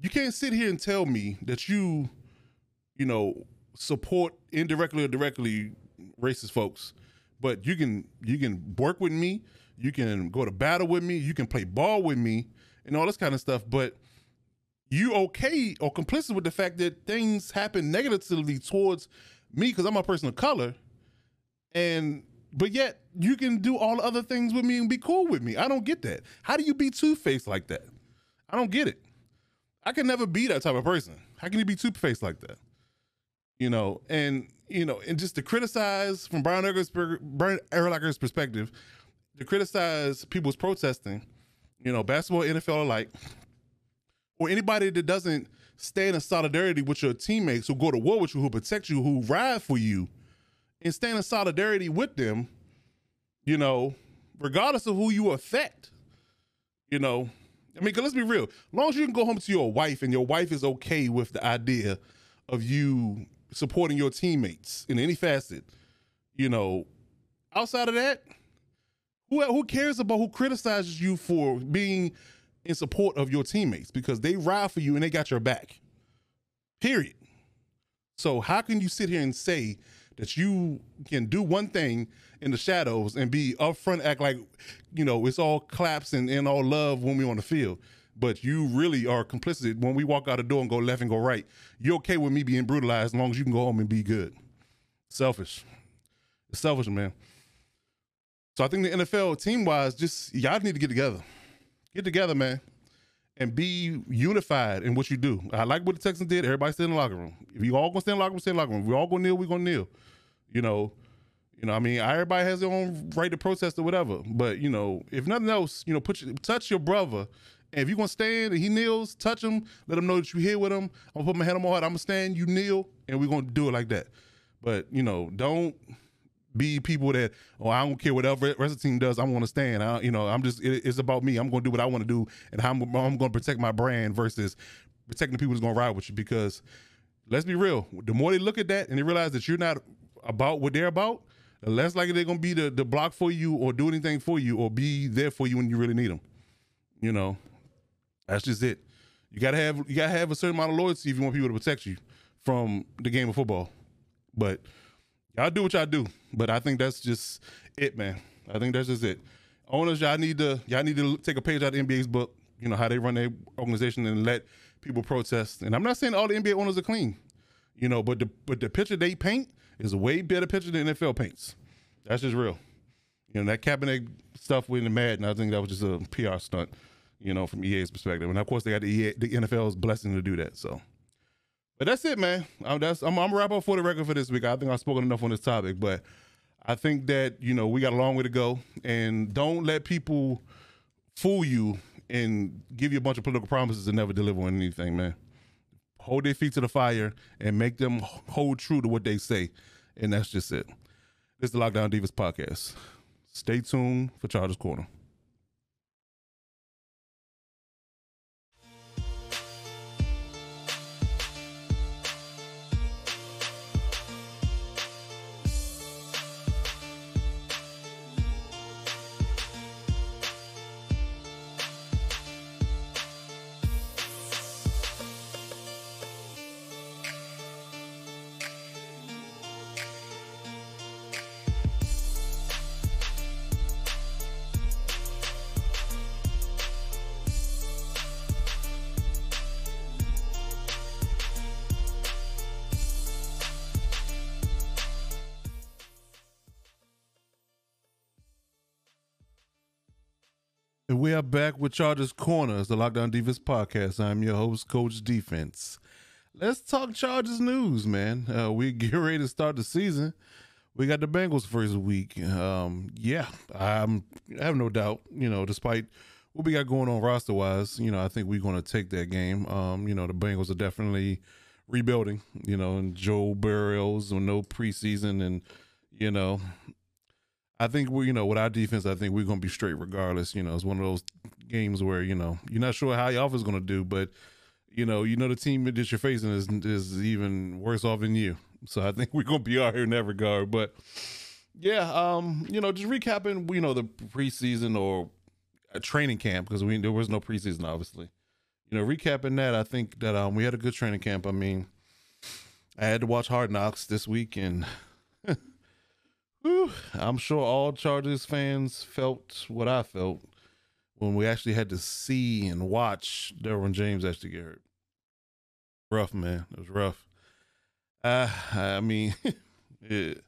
Speaker 1: you can't sit here and tell me that you, you know, support indirectly or directly racist folks, but you can you can work with me, you can go to battle with me, you can play ball with me, and all this kind of stuff. But you okay or complicit with the fact that things happen negatively towards me because I'm a person of color and but yet you can do all the other things with me and be cool with me. I don't get that. How do you be two faced like that? I don't get it. I can never be that type of person. How can you be two faced like that? You know, and you know, and just to criticize from Brian Urlacher's perspective, to criticize people's protesting, you know, basketball, NFL alike, or anybody that doesn't stand in solidarity with your teammates who go to war with you, who protect you, who ride for you, and stand in solidarity with them, you know, regardless of who you affect. You know, I mean, let's be real. As long as you can go home to your wife and your wife is okay with the idea of you supporting your teammates in any facet, you know, outside of that, who who cares about who criticizes you for being in support of your teammates because they ride for you and they got your back. Period. So how can you sit here and say that you can do one thing in the shadows and be upfront, act like, you know, it's all claps and, and all love when we're on the field. But you really are complicit when we walk out the door and go left and go right. You're okay with me being brutalized as long as you can go home and be good. Selfish. Selfish, man. So I think the NFL team wise, just y'all need to get together. Get together, man and be unified in what you do. I like what the Texans did. Everybody stay in the locker room. If you all gonna stay in the locker room, stay in the locker room. If we all gonna kneel, we gonna kneel. You know, you know. I mean, everybody has their own right to protest or whatever. But you know, if nothing else, you know, put your, touch your brother. And if you gonna stand and he kneels, touch him. Let him know that you here with him. I'm gonna put my hand on my heart. I'm gonna stand. You kneel, and we're gonna do it like that. But you know, don't be people that oh I don't care whatever rest of the team does I want to stand. I, you know I'm just it, it's about me. I'm going to do what I want to do and I'm, I'm going to protect my brand versus protecting the people who's going to ride with you. Because let's be real the more they look at that and they realize that you're not about what they're about the less likely they're going to be the, the block for you or do anything for you or be there for you when you really need them you know? That's just it. You gotta have you gotta have a certain amount of loyalty if you want people to protect you from the game of football. But y'all do what y'all do, but I think that's just it, man. I think that's just it. Owners, y'all need to y'all need to take a page out of NBA's book. You know how they run their organization and let people protest. And I'm not saying all the NBA owners are clean, you know, but the but the picture they paint is a way better picture than NFL paints. That's just real. You know that Kaepernick stuff with the Madden. I think that was just a PR stunt, you know, from EA's perspective. And of course, they got the EA, the NFL's blessing to do that. So but that's it, man. I'm, that's I'm, I'm wrap up for the record for this week. I think I've spoken enough on this topic, but I think that you know we got a long way to go, and don't let people fool you and give you a bunch of political promises and never deliver on anything, man. Hold their feet to the fire and make them hold true to what they say, and that's just it. This is the Lockdown Defense podcast. Stay tuned for Chargers Corner. Are back with Chargers Corners, the Lockdown Defense podcast. I'm your host, Coach Defense. Let's talk Chargers news, man. Uh, we get ready to start the season. We got the Bengals first week. Um, yeah, I'm, I have no doubt. You know, despite what we got going on roster wise, you know, I think we're going to take that game. Um, you know, the Bengals are definitely rebuilding. You know, and Joe Burrows with no preseason, and you know, I think we, you know, with our defense, I think we're going to be straight regardless. You know, it's one of those games where you know you're not sure how your offense is going to do, but you know, you know the team that you're facing is is even worse off than you. So I think we're going to be out here in that regard. But yeah, um, you know, just recapping, you know, the preseason or a training camp because we there was no preseason, obviously. You know, recapping that, I think that um we had a good training camp. I mean, I had to watch Hard Knocks this week and. I'm sure all Chargers fans felt what I felt when we actually had to see and watch Derwin James actually get hurt. Rough, man. It was rough. Uh, I mean, it,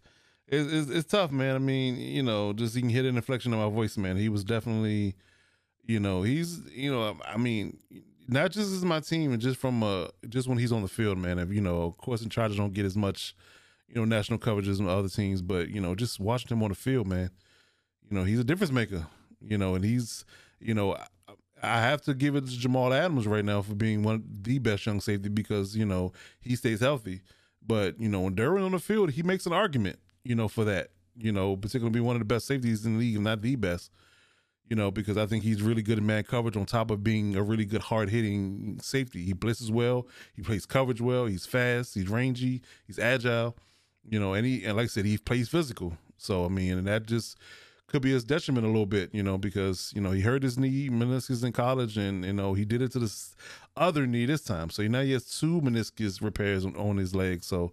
Speaker 1: it's, it's tough, man. I mean, you know, just you can hear an inflection of my voice, man. He was definitely, you know, he's, you know, I mean, not just as my team, and just from uh, just when he's on the field, man. If you know, of course, the Chargers don't get as much you know, national coverages and other teams, but you know, just watching him on the field, man, you know, he's a difference maker. You know, and he's, you know, I, have to give it to Jamal Adams right now for being one of the best young safety because you know he stays healthy. But you know, when Derwin on the field, he makes an argument, you know, for that. You know, particularly be one of the best safeties in the league, if not the best. You know, because I think he's really good in man coverage on top of being a really good hard hitting safety. He blitzes well, he plays coverage well, he's fast, he's rangy, he's agile you know, and and like I said, he plays physical. So I mean, and that just could be his detriment a little bit, you know, because you know he hurt his knee meniscus in college, and you know he did it to this other knee this time. So now he has two meniscus repairs on, on his leg. So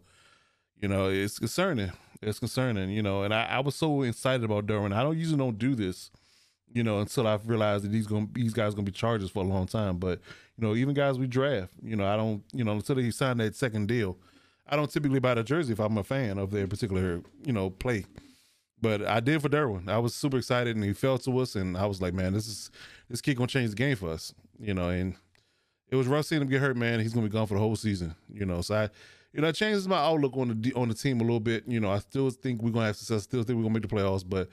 Speaker 1: you know it's concerning. It's concerning, you know. And I, I was so excited about Derwin. I don't usually don't do this, you know, until I realized that these going these guys gonna be Chargers for a long time. But you know, even guys we draft, you know, I don't, you know, until he signed that second deal I don't typically buy the jersey if I'm a fan of their particular, you know, play. But I did for Derwin. I was super excited, and he fell to us, and I was like, man, this is this kid gonna change the game for us, you know. And it was rough seeing him get hurt, man. He's gonna be gone for the whole season, you know. So I, you know, it changes my outlook on the on the team a little bit. You know, I still think we're gonna have success. Still think we're gonna make the playoffs, but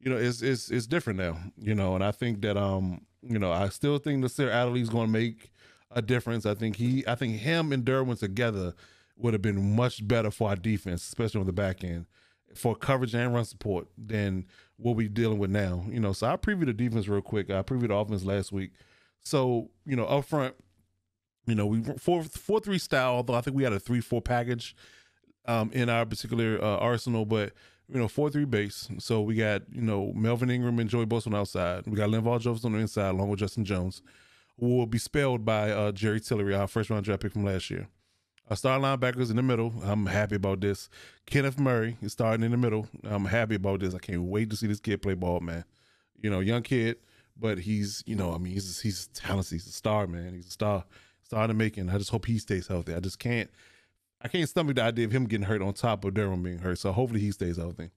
Speaker 1: you know, it's it's it's different now, you know. And I think that um, you know, I still think Nasir Adderley's gonna make a difference. I think he, I think him and Derwin together would have been much better for our defense, especially on the back end, for coverage and run support than what we're dealing with now. You know, so I previewed the defense real quick. I previewed the offense last week. So, you know, up front, you know, we four four three style, although I think we had a three four package um, in our particular uh, arsenal, but you know, four three base. So we got, you know, Melvin Ingram and Joey Bosa on outside. We got Linval Joseph on the inside, along with Justin Jones, will be spelled by uh, Jerry Tillery, our first round draft pick from last year. Our star linebackers in the middle. I'm happy about this. Kenneth Murray is starting in the middle. I'm happy about this. I can't wait to see this kid play ball, man. You know, young kid, but he's, you know, I mean, he's he's talented. He's a star, man. He's a star, star in the making. I just hope he stays healthy. I just can't, I can't stomach the idea of him getting hurt on top of Derwin being hurt. So hopefully he stays healthy.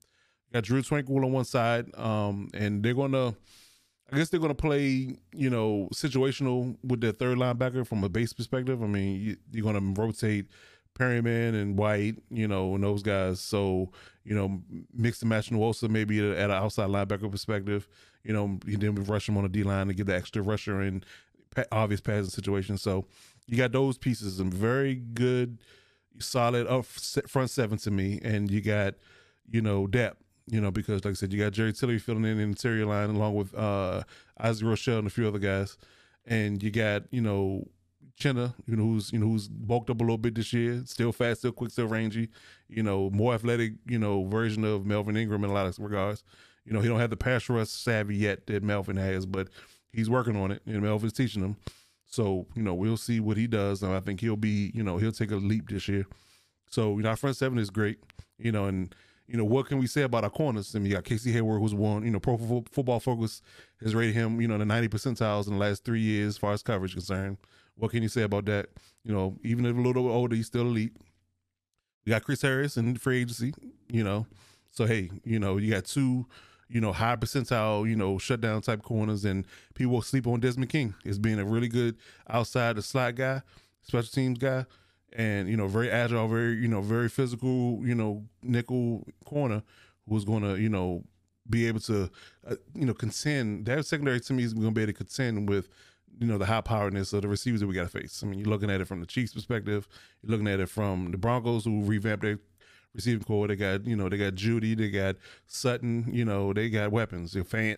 Speaker 1: Got Drue Tranquill on one side, um, and they're gonna I guess they're going to play, you know, situational with their third linebacker from a base perspective. I mean, you, are going to rotate Perryman and White, you know, and those guys. So, you know, mix and match Nwosu maybe at, an outside linebacker perspective. You know, you then rush him on the D line to get the extra rusher in obvious passing situations. So you got those pieces, some very good, solid up front seven to me, and you got, you know, depth. You know, because like I said, you got Jerry Tillery filling in the interior line along with uh Isaac Rochell and a few other guys, and you got you know Chenna, you know, who's you know who's bulked up a little bit this year, still fast, still quick, still rangy, you know, more athletic, you know, version of Melvin Ingram in a lot of regards. You know, he don't have the pass rush savvy yet that Melvin has, but he's working on it, and Melvin's teaching him. So you know, we'll see what he does, and I think he'll be, you know, he'll take a leap this year. So you know, our front seven is great, you know, and you know, what can we say about our corners? I mean, you got Casey Hayward, who's won, you know, Pro Football Focus has rated him, you know, the 90 percentiles in the last three years as far as coverage concerned. What can you say about that? You know, even if a little older, he's still elite. We got Chris Harris in free agency, you know. So hey, you know, you got two, you know, high percentile, you know, shutdown type corners, and people sleep on Desmond King as being a really good outside the slot guy, special teams guy, and you know, very agile, very you know, very physical, you know, nickel corner who's going to you know be able to uh, you know contend. That secondary to me is going to be able to contend with you know the high poweredness of the receivers that we got to face. I mean, you're looking at it from the Chiefs' perspective. You're looking at it from the Broncos, who revamped their receiving core. They got you know they got Jeudy, they got Sutton. You know they got weapons. They're Fant.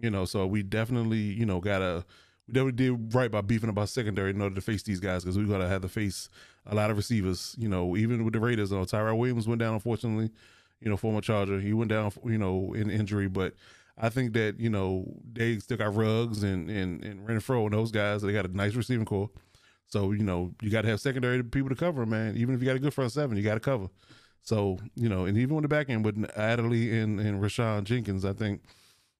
Speaker 1: You know, so we definitely you know gotta we definitely did right by beefing about secondary in order to face these guys because we gotta have to face a lot of receivers. You know, even with the Raiders, though, Tyrell Williams went down unfortunately. You know, former Charger, he went down. You know, in injury, but I think that you know they still got Ruggs and and and Renfrow and those guys. They got a nice receiving core. So you know you got to have secondary people to cover, man. Even if you got a good front seven, you got to cover. So you know, and even on the back end with Adderley and and Rayshawn Jenkins, I think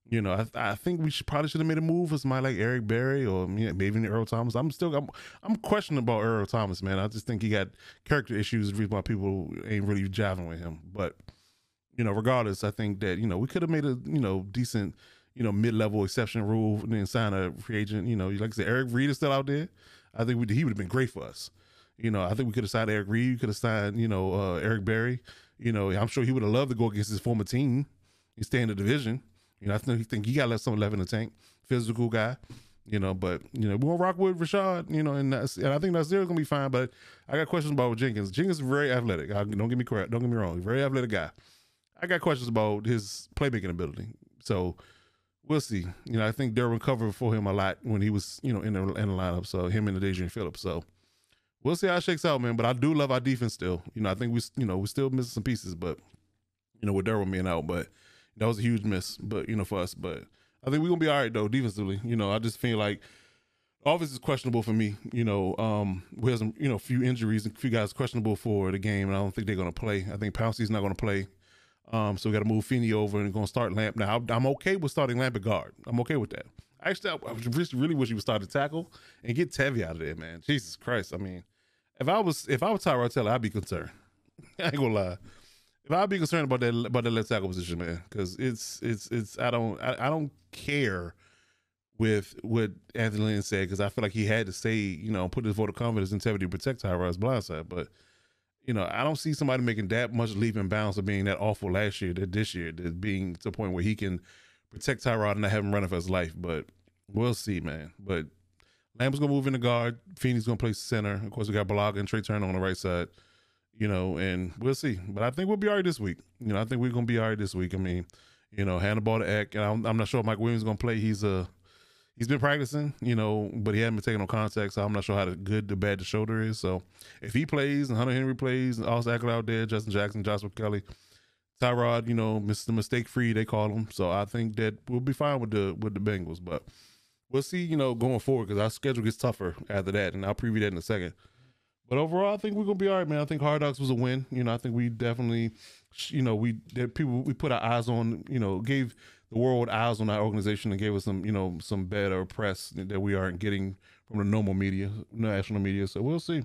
Speaker 1: you know I, I think we should probably should have made a move for somebody like Eric Berry or maybe even Earl Thomas. I'm still I'm I'm questioning about Earl Thomas, man. I just think he got character issues. The reason why people ain't really jiving with him, but you know, regardless, I think that you know we could have made a you know decent you know mid level exception rule and then sign a free agent. You know, like I said, Eric Reid is still out there. I think we, he would have been great for us. You know, I think we could have signed Eric Reid. We could have signed you know uh, Eric Berry. You know, I'm sure he would have loved to go against his former team and stay in the division. You know, I think, think he got left something left in the tank. Physical guy. You know, but you know, gonna rock with Rashad. You know, and, that's, and I think that's gonna be fine. But I got questions about Jenkins. Jenkins is very athletic. I, don't get me correct. Don't get me wrong. Very athletic guy. I got questions about his playmaking ability. So we'll see. You know, I think Derwin covered for him a lot when he was, you know, in the in the lineup. So him and the Adrian Phillips. So we'll see how it shakes out, man. But I do love our defense still. You know, I think we, you know, we're still missing some pieces, but you know, with Derwin being out, but that was a huge miss. But you know, for us, but I think we're gonna be all right though defensively. You know, I just feel like offense is questionable for me. You know, um, we have some, you know, a few injuries, a few guys questionable for the game, and I don't think they're gonna play. I think Pouncey's not gonna play. Um, so we got to move Feeney over and going to start Lamp. Now I'm okay with starting Lamp at guard. I'm okay with that. Actually, I, I really wish he would start to tackle and get Tevi out of there, man. Jesus Christ! I mean, if I was if I was Tyrod Taylor, I'd be concerned. I ain't gonna lie. If I'd be concerned about that about that left tackle position, man, because it's it's it's I don't I, I don't care with what Anthony Lynn said because I feel like he had to say you know put his vote of confidence in Tevi to protect Tyrod's blindside, but you know, I don't see somebody making that much leap and bounds of being that awful last year that this year, that being to the point where he can protect Tyrod and not have him running for his life. But we'll see, man. But Lamp's gonna move in the guard. Feeney's gonna play center. Of course, we got Bulaga and Trai Turner on the right side. You know, and we'll see. But I think we'll be all right this week. You know, I think we're gonna be all right this week. I mean, you know, the ball to Eck. I'm, I'm not sure if Mike Williams gonna play. He's a he's been practicing, you know, but he hasn't been taking no contact, so I'm not sure how the good, the bad, the shoulder is. So if he plays and Hunter Henry plays, and also Ekeler out there, Justin Jackson, Joshua Kelley, Tyrod, you know, Mr. Mistake Free, they call him. So I think that we'll be fine with the with the Bengals, but we'll see, you know, going forward because our schedule gets tougher after that, and I'll preview that in a second. But overall, I think we're gonna be all right, man. I think Hard Knocks was a win. You know, I think we definitely, you know, we people we put our eyes on, you know, gave the world eyes on our organization and gave us some, you know, some better press that we aren't getting from the normal media, national media. So we'll see.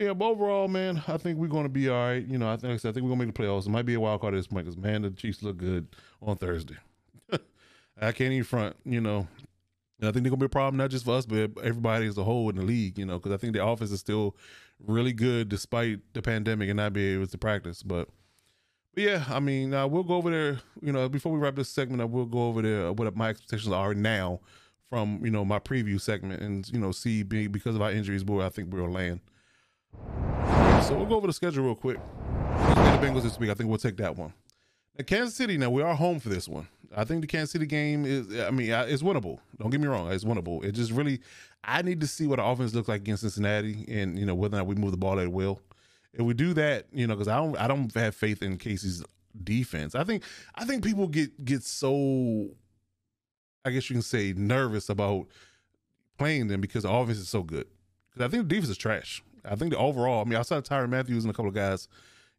Speaker 1: Yeah, but overall, man, I think we're to be all right. You know, I think, I, said, I think we're to make the playoffs. It might be a wild card at this point because, man, the Chiefs look good on Thursday. I can't even front, you know. And I think they're gonna be a problem not just for us, but everybody as a whole in the league. You know, because I think the offense is still really good despite the pandemic and not being able to practice. But, but yeah, I mean, uh, we'll go over there. You know, before we wrap this segment, I will go over there what my expectations are now from you know my preview segment and you know see because of our injuries where I think we'll land. So we'll go over the schedule real quick. The Bengals this week. I think we'll take that one. Now, Kansas City. Now we are home for this one. I think the Kansas City game is. I mean, it's winnable. Don't get me wrong. It's winnable. It just really. I need to see what the offense looks like against Cincinnati, and you know whether or not we move the ball at will. If we do that, you know, because I don't. I don't have faith in KC's defense. I think. I think people get get so. I guess you can say nervous about playing them because the offense is so good. Because I think the defense is trash. I think the overall. I mean, outside of Tyrann Mathieu and a couple of guys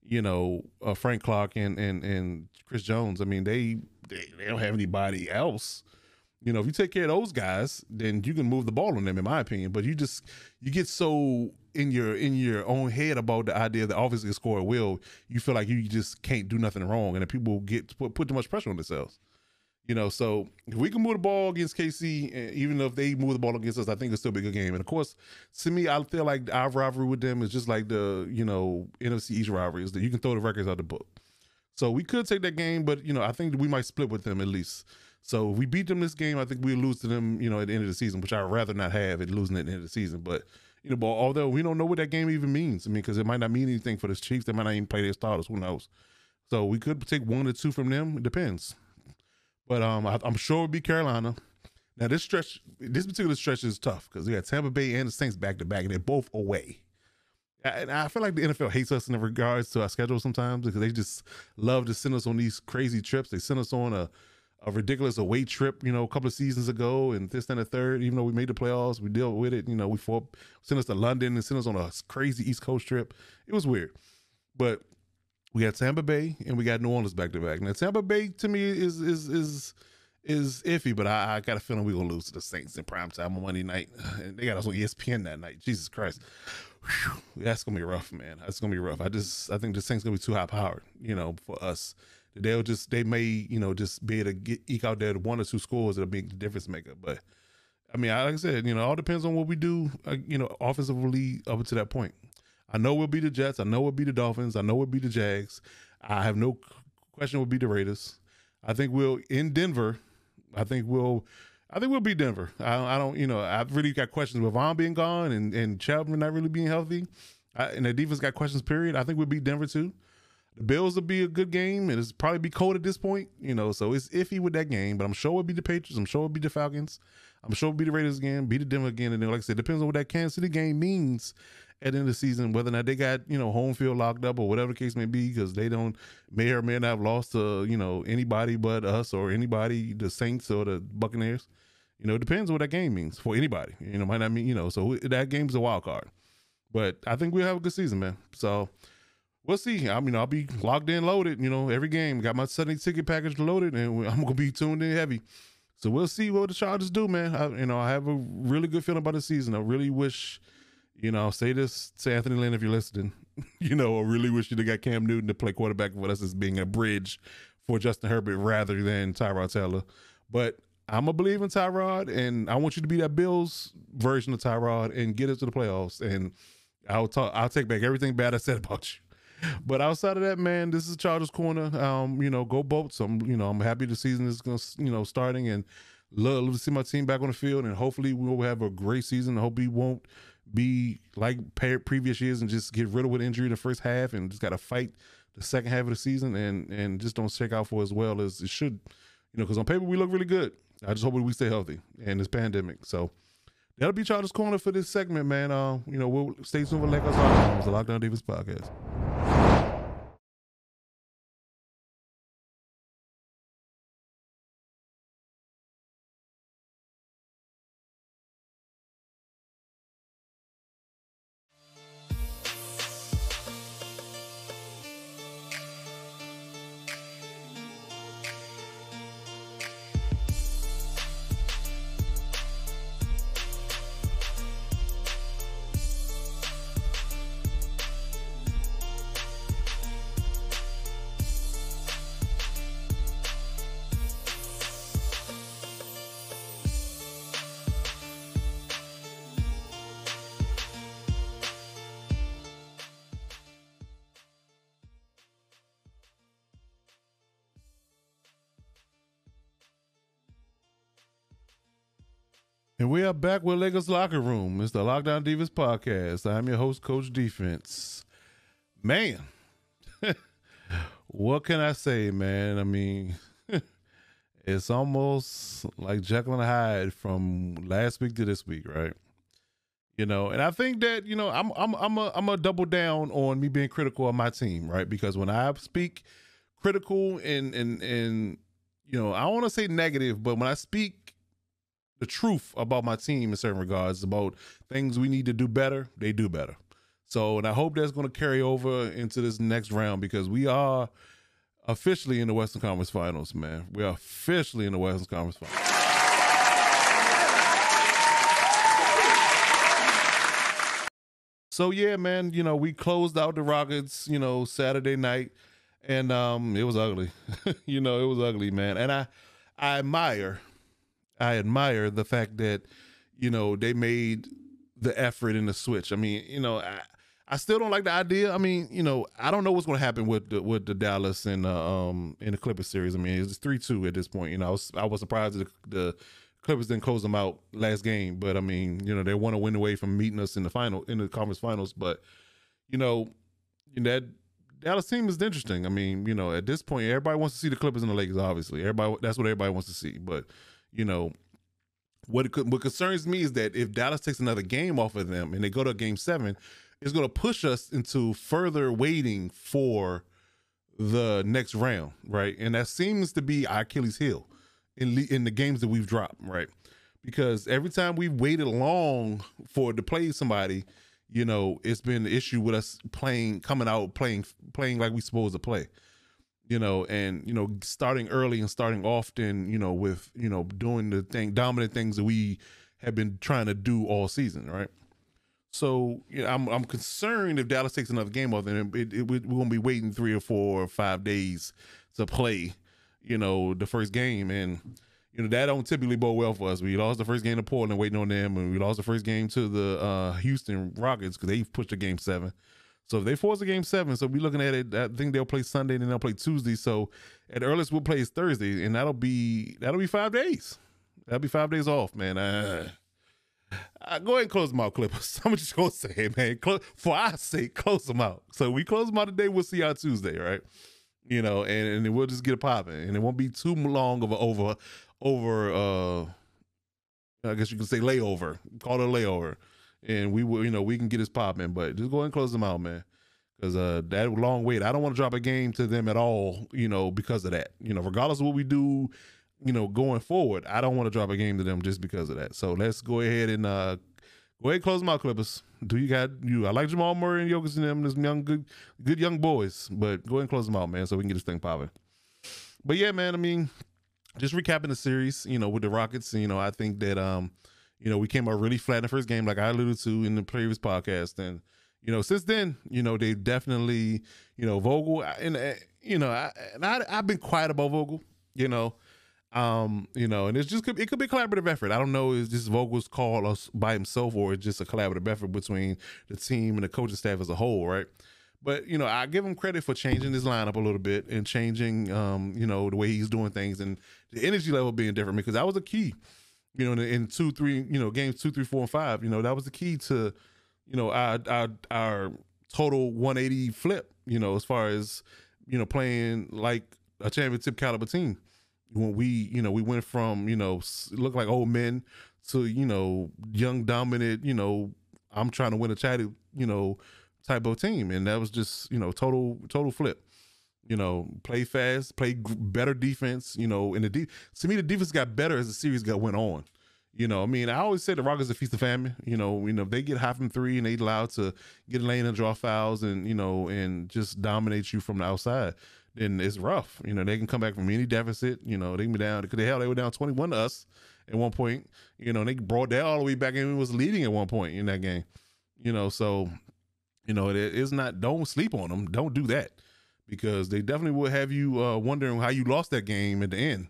Speaker 1: you know, uh, Frank Clark and, and and Chris Jones. I mean, they, they they don't have anybody else. You know, if you take care of those guys, then you can move the ball on them, in my opinion. But you just you get so in your in your own head about the idea that obviously at will, you feel like you just can't do nothing wrong, and then people get put, put too much pressure on themselves. You know, so if we can move the ball against KC, even if they move the ball against us, I think it'll still be a good game. And of course, to me, I feel like our rivalry with them is just like the you know NFC East rivalry is that you can throw the records out the book. So we could take that game, but you know, I think we might split with them at least. So if we beat them this game, I think we'll lose to them, you know, at the end of the season, which I'd rather not have it losing at the end of the season. But you know, but although we don't know what that game even means, I mean, because it might not mean anything for the Chiefs, they might not even play their starters. Who knows? So we could take one or two from them. It depends. But um, I, am sure it'll be Carolina. Now this stretch, this particular stretch is tough because we got Tampa Bay and the Saints back to back, and they're both away. And I feel like the NFL hates us in regards to our schedule sometimes because they just love to send us on these crazy trips. They sent us on a, a ridiculous away trip, you know, a couple of seasons ago, and this and the third. Even though we made the playoffs, we dealt with it. You know, we fought, sent us to London and sent us on a crazy East Coast trip. It was weird, but we got Tampa Bay and we got New Orleans back to back. Now Tampa Bay to me is is is is iffy, but I, I got a feeling we're gonna lose to the Saints in prime time on Monday night. And they got us on ESPN that night. Jesus Christ. Whew, that's gonna be rough, man. That's gonna be rough. I just I think this thing's gonna be too high powered, you know, for us. They'll just they may, you know, just be able to get eke out there one or two scores that'll be the difference maker. But I mean, like I said, you know, all depends on what we do, uh, you know, offensively up to that point. I know we'll be the Jets. I know we'll be the Dolphins. I know we'll be the Jags. I have no question we'll be the Raiders. I think we'll in Denver. I think we'll. I think we'll beat Denver. I, I don't, you know, I've really got questions with Von being gone and and Chapman not really being healthy, I, and the defense got questions. Period. I think we'll beat Denver too. The Bills will be a good game, and it's probably be cold at this point, you know. So it's iffy with that game, but I'm sure it'll be the Patriots. I'm sure it'll be the Falcons. I'm sure it'll be the Raiders again, beat the Denver again, and then like I said, depends on what that Kansas City game means at the end of the season, whether or not they got, you know, home field locked up or whatever the case may be, because they don't may or may not have lost to, you know, anybody but us or anybody, the Saints or the Buccaneers. You know, it depends what that game means for anybody. You know, might not mean, you know, so that game's a wild card. But I think we'll have a good season, man. So we'll see. I mean, I'll be logged in, loaded, you know, every game. Got my Sunday ticket package loaded, and I'm gonna be tuned in heavy. So we'll see what the Chargers do, man. I, you know, I have a really good feeling about the season. I really wish you know, say this to Anthony Lynn if you're listening. you know, I really wish you'd have got Cam Newton to play quarterback for us as being a bridge for Justin Herbert rather than Tyrod Taylor. But I'm a believer in Tyrod, and I want you to be that Bills version of Tyrod and get us to the playoffs. And I'll talk. I'll take back everything bad I said about you. But outside of that, man, this is Chargers corner. Um, you know, go Bolts. I'm, you know, I'm happy the season is gonna, you know, starting and love, to see my team back on the field. And hopefully, we'll have a great season. I hope we won't be like previous years and just get riddled with injury in the first half and just got to fight the second half of the season and and just don't check out for as well as it should. You know, because on paper we look really good. I just hope we stay healthy in this pandemic. So that'll be Chargers Corner for this segment, man. Uh, you know, we'll stay tuned for Lakers Lockdown. the Lockdown Defense podcast. We are back with Lakers Locker Room. It's the Lockdown Defense podcast. I'm your host, Coach Defense. Man, what can I say, man? I mean, it's almost like and Hyde from last week to this week, right? You know, and I think that you know I'm I'm I'm a I'm a double down on me being critical of my team, right? Because when I speak critical and and and you know I don't want to say negative, but when I speak the truth about my team in certain regards, about things we need to do better, they do better. So, and I hope that's going to carry over into this next round because we are officially in the Western Conference Finals, man. We are officially in the Western Conference Finals. So yeah, man, you know, we closed out the Rockets, you know, Saturday night and um it was ugly. you know, it was ugly, man. And I I admire I admire the fact that you know they made the effort in the switch. I mean, you know, I, I still don't like the idea. I mean, you know, I don't know what's going to happen with the with the Dallas and um in the Clippers series. I mean, it's three two at this point. You know, I was I was surprised that the, the Clippers didn't close them out last game, but I mean, you know, they want to win away from meeting us in the final in the conference finals. But you know, that Dallas team is interesting. I mean, you know, at this point, everybody wants to see the Clippers and the Lakers. Obviously, everybody that's what everybody wants to see. But you know, what could, what concerns me is that if Dallas takes another game off of them and they go to game seven, it's going to push us into further waiting for the next round, right? And that seems to be our Achilles heel in in the games that we've dropped, right? Because every time we've waited long for to play somebody, you know, it's been an issue with us playing, coming out playing, playing like we supposed to play you know, and you know, starting early and starting often, you know, with you know, doing the thing, dominant things that we have been trying to do all season, right? So you know, I'm I'm concerned if Dallas takes another game off, then it, it, we're gonna be waiting three or four or five days to play, you know, the first game, and you know that don't typically bode well for us. We lost the first game to Portland, waiting on them, and we lost the first game to the uh, Houston Rockets because they pushed the game seven. So if they force a game seven, so we're looking at it. I think they'll play Sunday and then they'll play Tuesday. So at earliest we'll play is Thursday, and that'll be that'll be five days. That'll be five days off, man. Uh, uh, go ahead and close them out, Clippers. I'm just gonna say, man, close, for our sake, close them out. So we close them out today. We'll see y'all Tuesday, right? You know, and, and we'll just get it popping, and it won't be too long of a over over. uh I guess you can say layover. Call it a layover and we will, you know, we can get this popping. But just go ahead and close them out, man, because uh, that long wait. I don't want to drop a game to them at all, you know, because of that. You know, regardless of what we do, you know, going forward, I don't want to drop a game to them just because of that. So let's go ahead and uh, go ahead and close them out, Clippers. Do you got you? I like Jamal Murray and Jokic and them, this young good, good young boys. But go ahead and close them out, man, so we can get this thing popping. But yeah, man. I mean, just recapping the series, you know, with the Rockets. You know, I think that um you know, we came out really flat in the first game, like I alluded to in the previous podcast. And, you know, since then, you know, they definitely, you know, Vogel, and, uh, you know, I, and I, I've been quiet about Vogel, you know, um, you know, and it's just it could be a collaborative effort. I don't know is this Vogel's call us by himself or just a collaborative effort between the team and the coaching staff as a whole, right? But you know, I give him credit for changing his lineup a little bit and changing, um, you know, the way he's doing things and the energy level being different because that was a key you know, in, in, two, three, you know, games two, three, four, and five, you know, that was the key to, you know, our our our total 180 flip, you know, as far as, you know, playing like a championship caliber team. When we, you know, we went from, you know, look like old men to, you know, young, dominant, you know, I'm trying to win a title, you know, type of team. And that was just, you know, total, total flip you know, play fast, play better defense. You know, and the de- to me the defense got better as the series got went on. You know, I mean, I always say the Rockets are feast of famine. You know, you know, if they get high from three and they allowed to get a lane and draw fouls and you know and just dominate you from the outside, then it's rough. You know, they can come back from any deficit. You know, they can be down because they hell they were down twenty one to us at one point. You know, they brought that all the way back and was leading at one point in that game. You know, so you know it is not. Don't sleep on them. Don't do that because they definitely will have you uh, wondering how you lost that game at the end.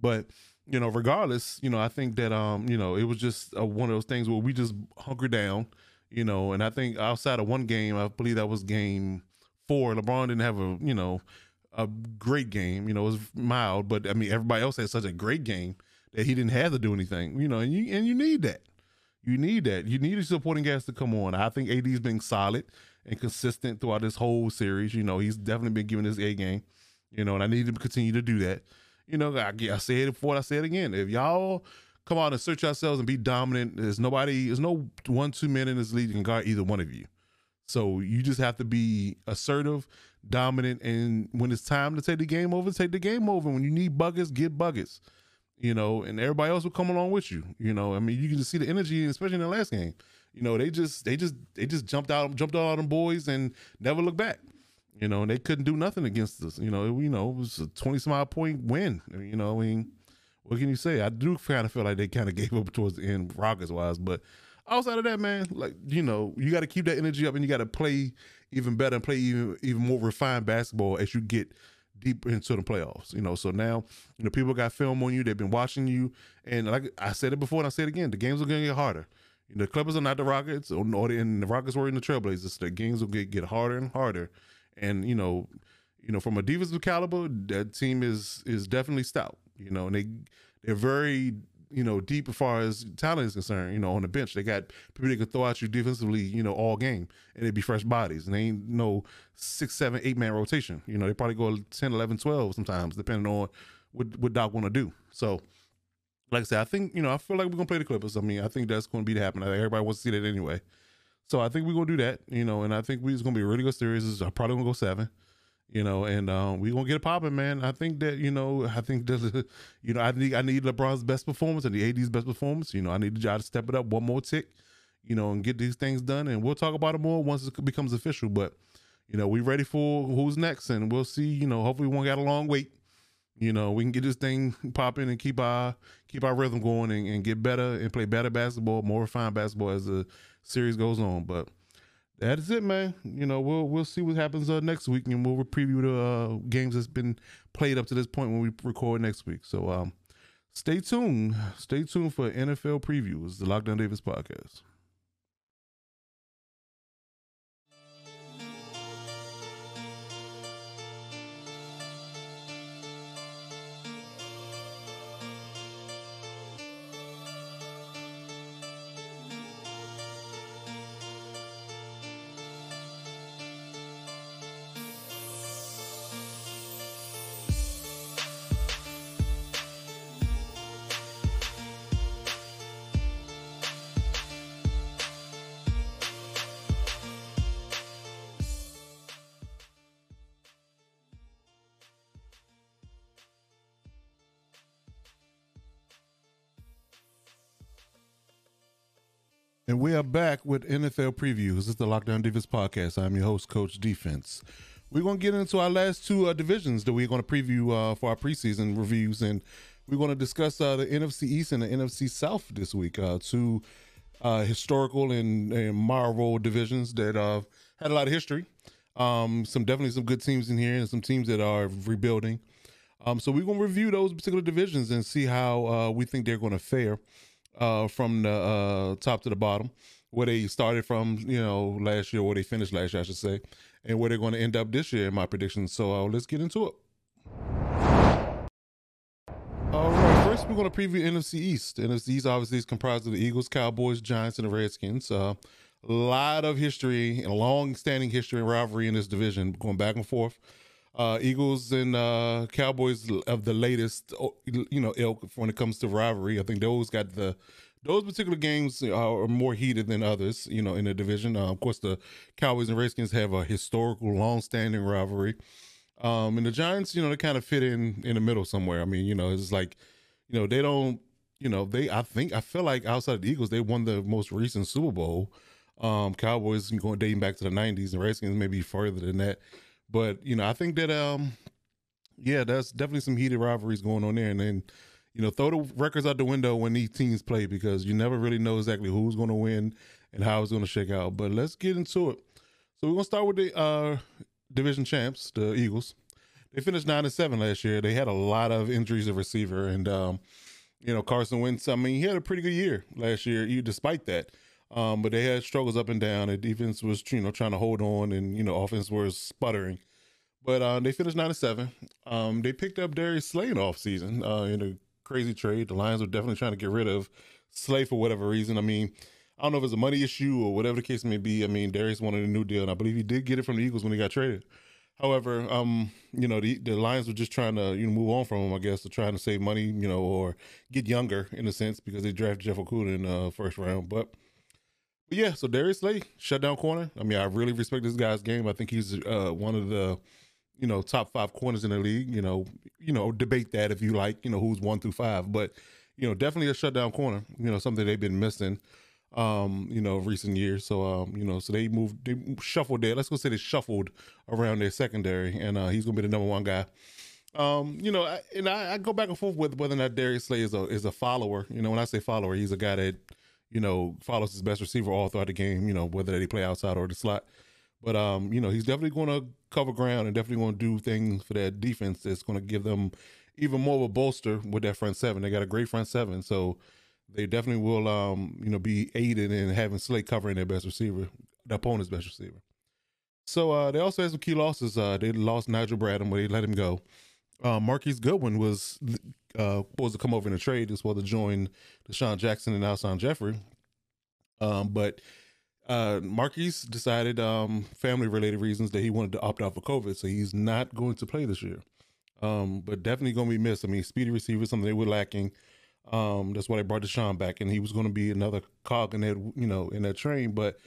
Speaker 1: But you know, regardless, you know, I think that um, you know, it was just one of those things where we just hunker down, you know, and I think outside of one game, I believe that was game four. LeBron didn't have a you know a great game. You know, it was mild, but I mean, everybody else had such a great game. that he didn't have to do anything. You know, and you and you need that. You need that. You need a supporting cast to come on. I think AD's been solid and consistent throughout this whole series. You know, he's definitely been giving his A game. You know, and I need to continue to do that. You know, I, I said it before, I say it again. If y'all come out and search yourselves and be dominant, there's nobody, there's no one, two men in this league can guard either one of you. So you just have to be assertive, dominant, and when it's time to take the game over, take the game over. When you need buckets, get buckets. You know, and everybody else will come along with you. You know, I mean, you can just see the energy, especially in the last game. You know, they just they just they just jumped out, jumped out on them boys and never looked back. You know, and they couldn't do nothing against us. You know, you know, it was a twenty some odd point win. You know, I mean, what can you say? I do kind of feel like they kind of gave up towards the end, Rockets wise, but outside of that, man, like you know, you got to keep that energy up, and you got to play even better and play even even more refined basketball as you get deep into the playoffs. You know, so now you know people got film on you. They've been watching you, and like I said it before, and I say it again, the games are going to get harder. The Clippers are not the Rockets, or, or the, and the Rockets were in the Trailblazers. The games will get get harder and harder, and you know, you know, from a defensive caliber, that team is is definitely stout. You know, and they they're very you know, deep as far as talent is concerned, you know, on the bench. They got people that can throw at you defensively, you know, all game. And it'd be fresh bodies. And they ain't no six, seven, eight man rotation. You know, they probably go 10, 11, 12 sometimes, depending on what, what Doc want to do. So, like I said, I think, you know, I feel like we're to play the Clippers. I mean, I think that's to be the happening. Everybody wants to see that anyway. So I think we're to do that, you know, and I think we, it's to be a really good series. It's probably going to go seven you know, and um, we gonna get it popping, man. I think that you know, I think that you know, I need I need LeBron's best performance and the AD's best performance. You know, I need to try to step it up one more tick, you know, and get these things done. And we'll talk about it more once it becomes official. But you know, we ready for who's next, and we'll see. You know, hopefully we won't got a long wait. You know, we can get this thing popping and keep our keep our rhythm going and, and get better and play better basketball, more refined basketball as the series goes on. But that's it, man. You know, we'll we'll see what happens uh, next week, and we'll preview the uh, games that's been played up to this point when we record next week. So, um, stay tuned. Stay tuned for NFL previews, the Lockdown Defense podcast. And we are back with NFL previews. This is the Lockdown Defense podcast. I'm your host, Coach Defense. We're going to get into our last two uh, divisions that we're going to preview uh, for our preseason reviews, and we're going to discuss uh, the NFC East and the NFC South this week. Uh, two uh, historical and, and Marvel divisions that uh, had a lot of history. Um, some definitely some good teams in here, and some teams that are rebuilding. Um, so we're going to review those particular divisions and see how we think they're going to fare uh, from the uh, top to the bottom, where they started from, you know, last year, where they finished last year, I should say, and where they're going to end up this year, in my predictions. So uh, let's get into it. All right, first we're going to preview NFC East. NFC East obviously is comprised of the Eagles, Cowboys, Giants, and the Redskins. Uh, a lot of history and long-standing history and rivalry in this division, going back and forth. Uh, Eagles and uh, Cowboys of the latest, you know, ilk when it comes to rivalry. I think those got the those particular games are more heated than others, you know, in the division. Uh, of course, the Cowboys and Redskins have a historical, long-standing rivalry. Um, and the Giants, you know, they kind of fit in in the middle somewhere. I mean, you know, it's like, you know, they don't, you know, they. I think I feel like outside of the Eagles, they won the most recent Super Bowl. Um, Cowboys going dating back to the '90s, and Redskins maybe further than that. But you know, I think that um, yeah, that's definitely some heated rivalries going on there, and then you know, throw the records out the window when these teams play because you never really know exactly who's going to win and how it's going to shake out. But let's get into it. So we're gonna start with the uh, division champs, the Eagles. They finished nine and seven last year. They had a lot of injuries of receiver, and um, you know Carson Wentz. I mean, he had a pretty good year last year, You despite that. Um, but they had struggles up and down. The defense was, you know, trying to hold on, and you know, offense was sputtering. But uh, they finished nine seven. Um, they picked up Darius Slay in off season uh, in a crazy trade. The Lions were definitely trying to get rid of Slay for whatever reason. I mean, I don't know if it's a money issue or whatever the case may be. I mean, Darius wanted a new deal, and I believe he did get it from the Eagles when he got traded. However, um, you know, the the Lions were just trying to you know move on from him, I guess, to trying to save money, you know, or get younger in a sense because they drafted Jeff Okudah in the uh, first round. But yeah, so Darius Slay, shutdown corner. I mean, I really respect this guy's game. I think he's uh, one of the you know top five corners in the league. You know, you know, debate that if you like. You know, who's one through five, but you know, definitely a shutdown corner. You know, something they've been missing um, you know, recent years. So, um, you know, so they moved, they shuffled there. Let's go say they shuffled around their secondary, and uh, he's gonna be the number one guy. Um, you know, and I, I, go back and forth with whether or not Darius Slay is a is a follower. You know, when I say follower, he's a guy that you know follows his best receiver all throughout the game. You know, whether they play outside or the slot. But um, you know, he's definitely going to cover ground and definitely going to do things for that defense that's going to give them even more of a bolster with that front seven. They got a great front seven, so they definitely will, um, you know, be aided in having Slay covering their best receiver, the opponent's best receiver. So uh, they also had some key losses. Uh, they lost Nigel Bradham, but they let him go. Uh, Marquise Goodwin was uh, to come over in a trade as well to join DeSean Jackson and Alshon Jeffery. Um, but uh, Marquise decided, um, family related reasons, that he wanted to opt out for COVID, so he's not going to play this year. Um, but definitely going to be missed. I mean, speedy receiver, something they were lacking. Um, that's why they brought DeSean back, and he was going to be another cog in that, you know, in that train. But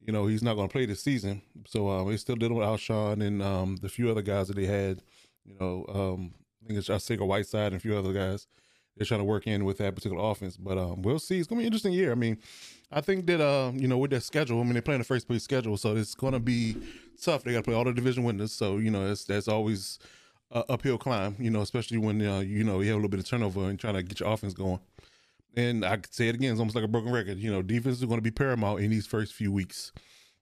Speaker 1: you know, he's not going to play this season. So um, they still dealing with Alshon and um, the few other guys that they had. You know, um, I think it's Arcega Whiteside and a few other guys. They're trying to work in with that particular offense, but um, we'll see. It's going to be an interesting year. I mean, I think that uh, you know, with their schedule, I mean, they're playing the first place schedule, so it's going to be tough. They got to play all the division winners, so you know, that's that's always uphill climb, you know, especially when uh, you know you have a little bit of turnover and trying to get your offense going. And I could say it again, it's almost like a broken record. You know, defense is going to be paramount in these first few weeks.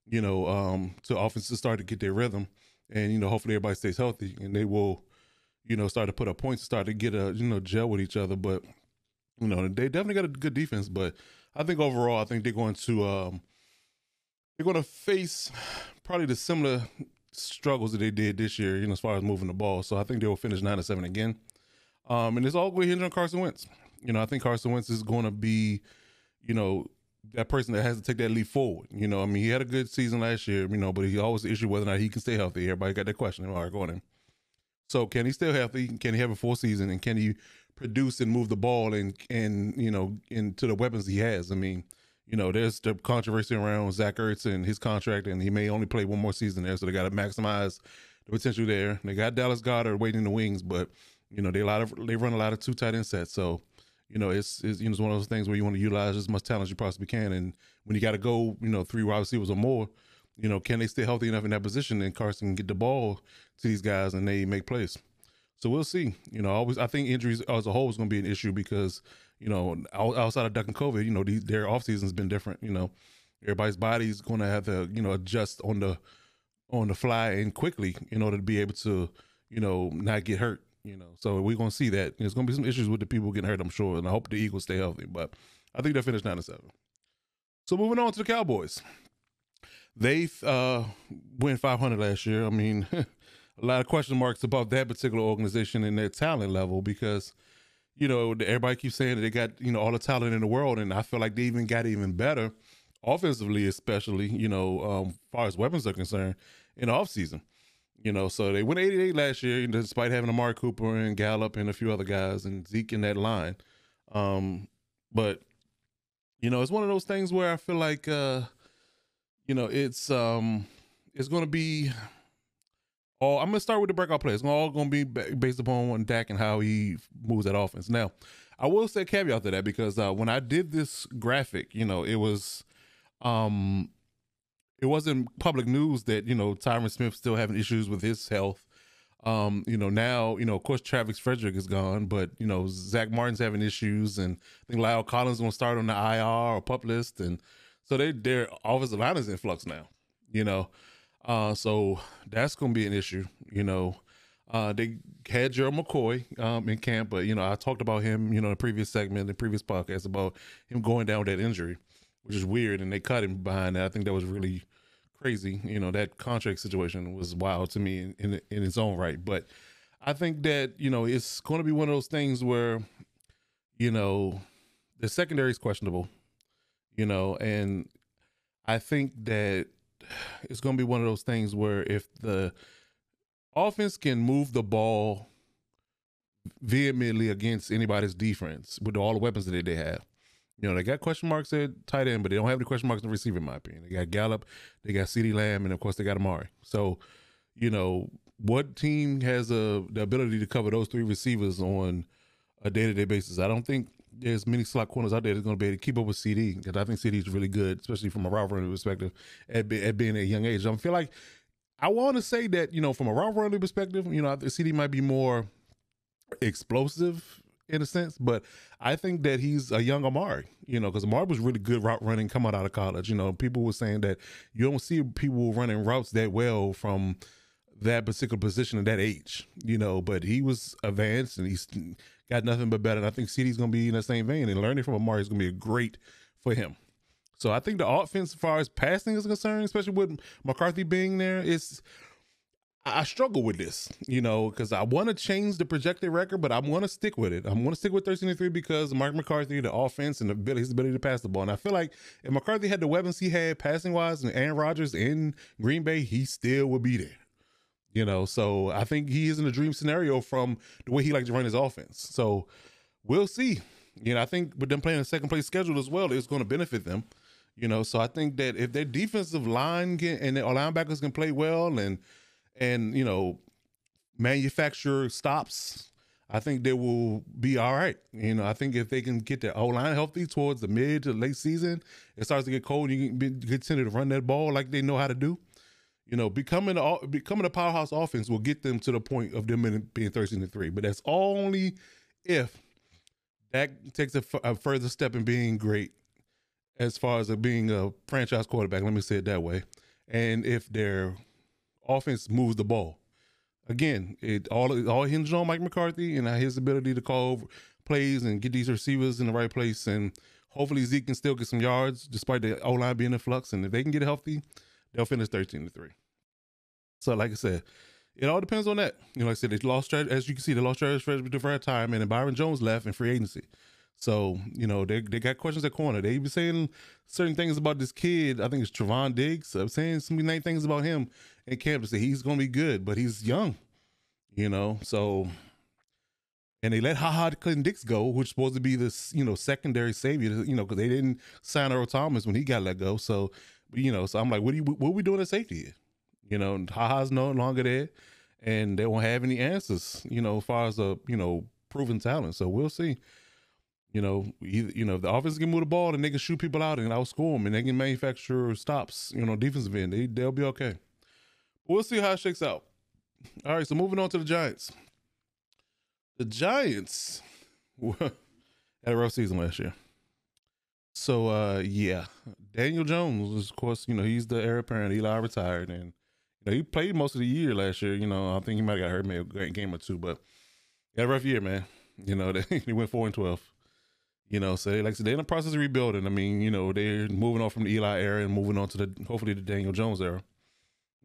Speaker 1: You know, um, to offenses start to get their rhythm, and you know, hopefully everybody stays healthy, and they will, you know, start to put up points, start to get a you know gel with each other. But you know, they definitely got a good defense. But I think overall, I think they're going to um, they're going to face probably the similar struggles that they did this year, you know, as far as moving the ball. So I think they will finish nine to seven again. Um, and it's all going to hinge on Carson Wentz. You know, I think Carson Wentz is going to be, you know, that person that has to take that leap forward. You know, I mean, he had a good season last year, you know, but he always issue whether or not he can stay healthy. Everybody got that question. All right, go on in. So can he stay healthy? Can he have a full season? And can he produce and move the ball and and you know into the weapons he has? I mean, you know, there's the controversy around Zach Ertz and his contract, and he may only play one more season there, so they got to maximize the potential there. They got Dallas Goedert waiting in the wings, but you know they a lot of they run a lot of two tight end sets, so you know it's, it's you know it's one of those things where you want to utilize as much talent as you possibly can, and when you got to go, you know, three wide receivers or more, you know, can they stay healthy enough in that position? And Carson get the ball to these guys and they make plays. So we'll see. You know, always I think injuries as a whole is going to be an issue because you know, outside of ducking COVID, you know, these, their off season's been different. You know, everybody's body's going to have to, you know, adjust on the on the fly and quickly in order to be able to, you know, not get hurt. You know, so we're going to see that. There's going to be some issues with the people getting hurt, I'm sure, and I hope the Eagles stay healthy. But I think they'll finish nine to seven. So moving on to the Cowboys, they uh, went 500 last year. I mean, a lot of question marks about that particular organization and their talent level because you know, everybody keeps saying that they got, you know, all the talent in the world. And I feel like they even got even better offensively, especially, you know, um, far as weapons are concerned in the offseason. You know, so they went 88 last year, despite having Amari Cooper and Gallup and a few other guys and Zeke in that line. Um, but, you know, it's one of those things where I feel like, uh, you know, it's um, it's going to be all I'm gonna start with the breakout plays. It's all gonna be based upon one Dak and how he moves that offense. Now, I will say caveat to that because uh, when I did this graphic, you know, it was, um, it wasn't public news that you know Tyron Smith still having issues with his health. Um, you know, now, you know, of course, Travis Frederick is gone, but, you know, Zack Martin's having issues, and I think La'el Collins going to start on the IR or pup list. And so they, their offensive line is in flux now, you know. Uh, so that's going to be an issue. You know, uh, they had Gerald McCoy um, in camp, but you know, I talked about him, you know, in the previous segment, in the previous podcast about him going down with that injury, which is weird, and they cut him behind that. I think that was really crazy. You know, that contract situation was wild to me in in, in its own right. But I think that you know it's going to be one of those things where you know, the secondary is questionable, you know, and I think that it's going to be one of those things where if the offense can move the ball vehemently against anybody's defense with all the weapons that they have. You know, they got question marks at tight end, but they don't have any question marks in receiver, in my opinion. They got Gallup, they got CeeDee Lamb, and of course they got Amari. So, you know, what team has a, the ability to cover those three receivers on a day to day basis? I don't think there's many slot corners out there that's going to be able to keep up with CeeDee because I think CeeDee is really good, especially from a route running perspective at, at being a young age. I feel like I want to say that you know from a route running perspective, you know, CeeDee might be more explosive in a sense, but I think that he's a young Amari, you know, because Amari was really good route running coming out of college. You know, people were saying that you don't see people running routes that well from that particular position at that age, you know, but he was advanced and he's got nothing but better. And I think CeeDee's going to be in the same vein, and learning from Amari is going to be great for him. So I think the offense, as far as passing is concerned, especially with McCarthy being there, is I struggle with this, you know, because I want to change the projected record, but I want to stick with it. I want to stick with 13 3 because Mark McCarthy, the offense, and the ability, his ability to pass the ball. And I feel like if McCarthy had the weapons he had passing wise and Aaron Rodgers in Green Bay, he still would be there. You know, so I think he is in a dream scenario from the way he likes to run his offense. So we'll see. You know, I think with them playing a second place schedule as well, it's going to benefit them. You know, so I think that if their defensive line can, and their linebackers can play well and and you know manufacture stops, I think they will be all right. You know, I think if they can get their O line healthy towards the mid to late season, it starts to get cold. You can be, continue to run that ball like they know how to do. You know, becoming a becoming a powerhouse offense will get them to the point of them being thirteen to three. But that's only if that takes a, a further step in being great, as far as being a franchise quarterback. Let me say it that way. And if their offense moves the ball, again, it all it all hinges on Mike McCarthy and his ability to call plays and get these receivers in the right place. And hopefully Zeke can still get some yards despite the O line being in flux. And if they can get healthy they'll finish 13 to 3. So, like I said, it all depends on that. You know, like I said, they lost, as you can see, they lost Travis Frederick for a time, and then Byron Jones left in free agency. So, you know, they they got questions at corner. They even saying certain things about this kid. I think it's Trevon Diggs. I'm saying some nice things about him in camp to say he's going to be good, but he's young, you know. So, and they let Ha Ha Clinton-Dix go, which supposed to be this, you know, secondary savior, you know, because they didn't sign Earl Thomas when he got let go. So you know, so I'm like, what are you, what are we doing at safety? You know, Haha's no longer there, and they won't have any answers. You know, as far as a you know proven talent. So we'll see. You know, either, you know, if the offense can move the ball and they can shoot people out and outscore them and they can manufacture stops. You know, defensive end, they they'll be okay. We'll see how it shakes out. All right, so moving on to the Giants. The Giants had a rough season last year. So uh yeah, Daniel Jones, of course, you know he's the heir apparent. Eli retired, and you know he played most of the year last year. You know I think he might have got hurt maybe a game or two, but a rough year, man. You know they, he went four and twelve. You know, so like they're in the process of rebuilding. I mean, you know, they're moving on from the Eli era and moving on to the hopefully the Daniel Jones era.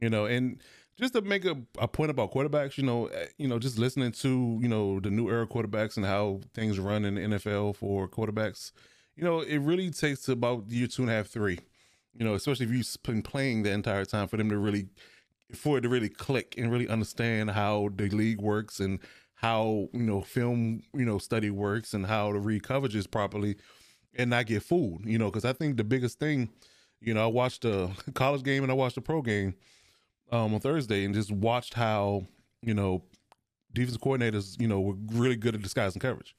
Speaker 1: You know, and just to make a, a point about quarterbacks, you know, eh, you know, just listening to you know the new era quarterbacks and how things run in the NFL for quarterbacks you know, it really takes about year two and a half, three. You know, especially if you've been playing the entire time for them to really, for it to really click and really understand how the league works and how you know film you know study works and how to read coverages properly and not get fooled. You know, because I think the biggest thing, you know, I watched a college game and I watched a pro game um, on Thursday and just watched how you know defense coordinators you know were really good at disguising coverage.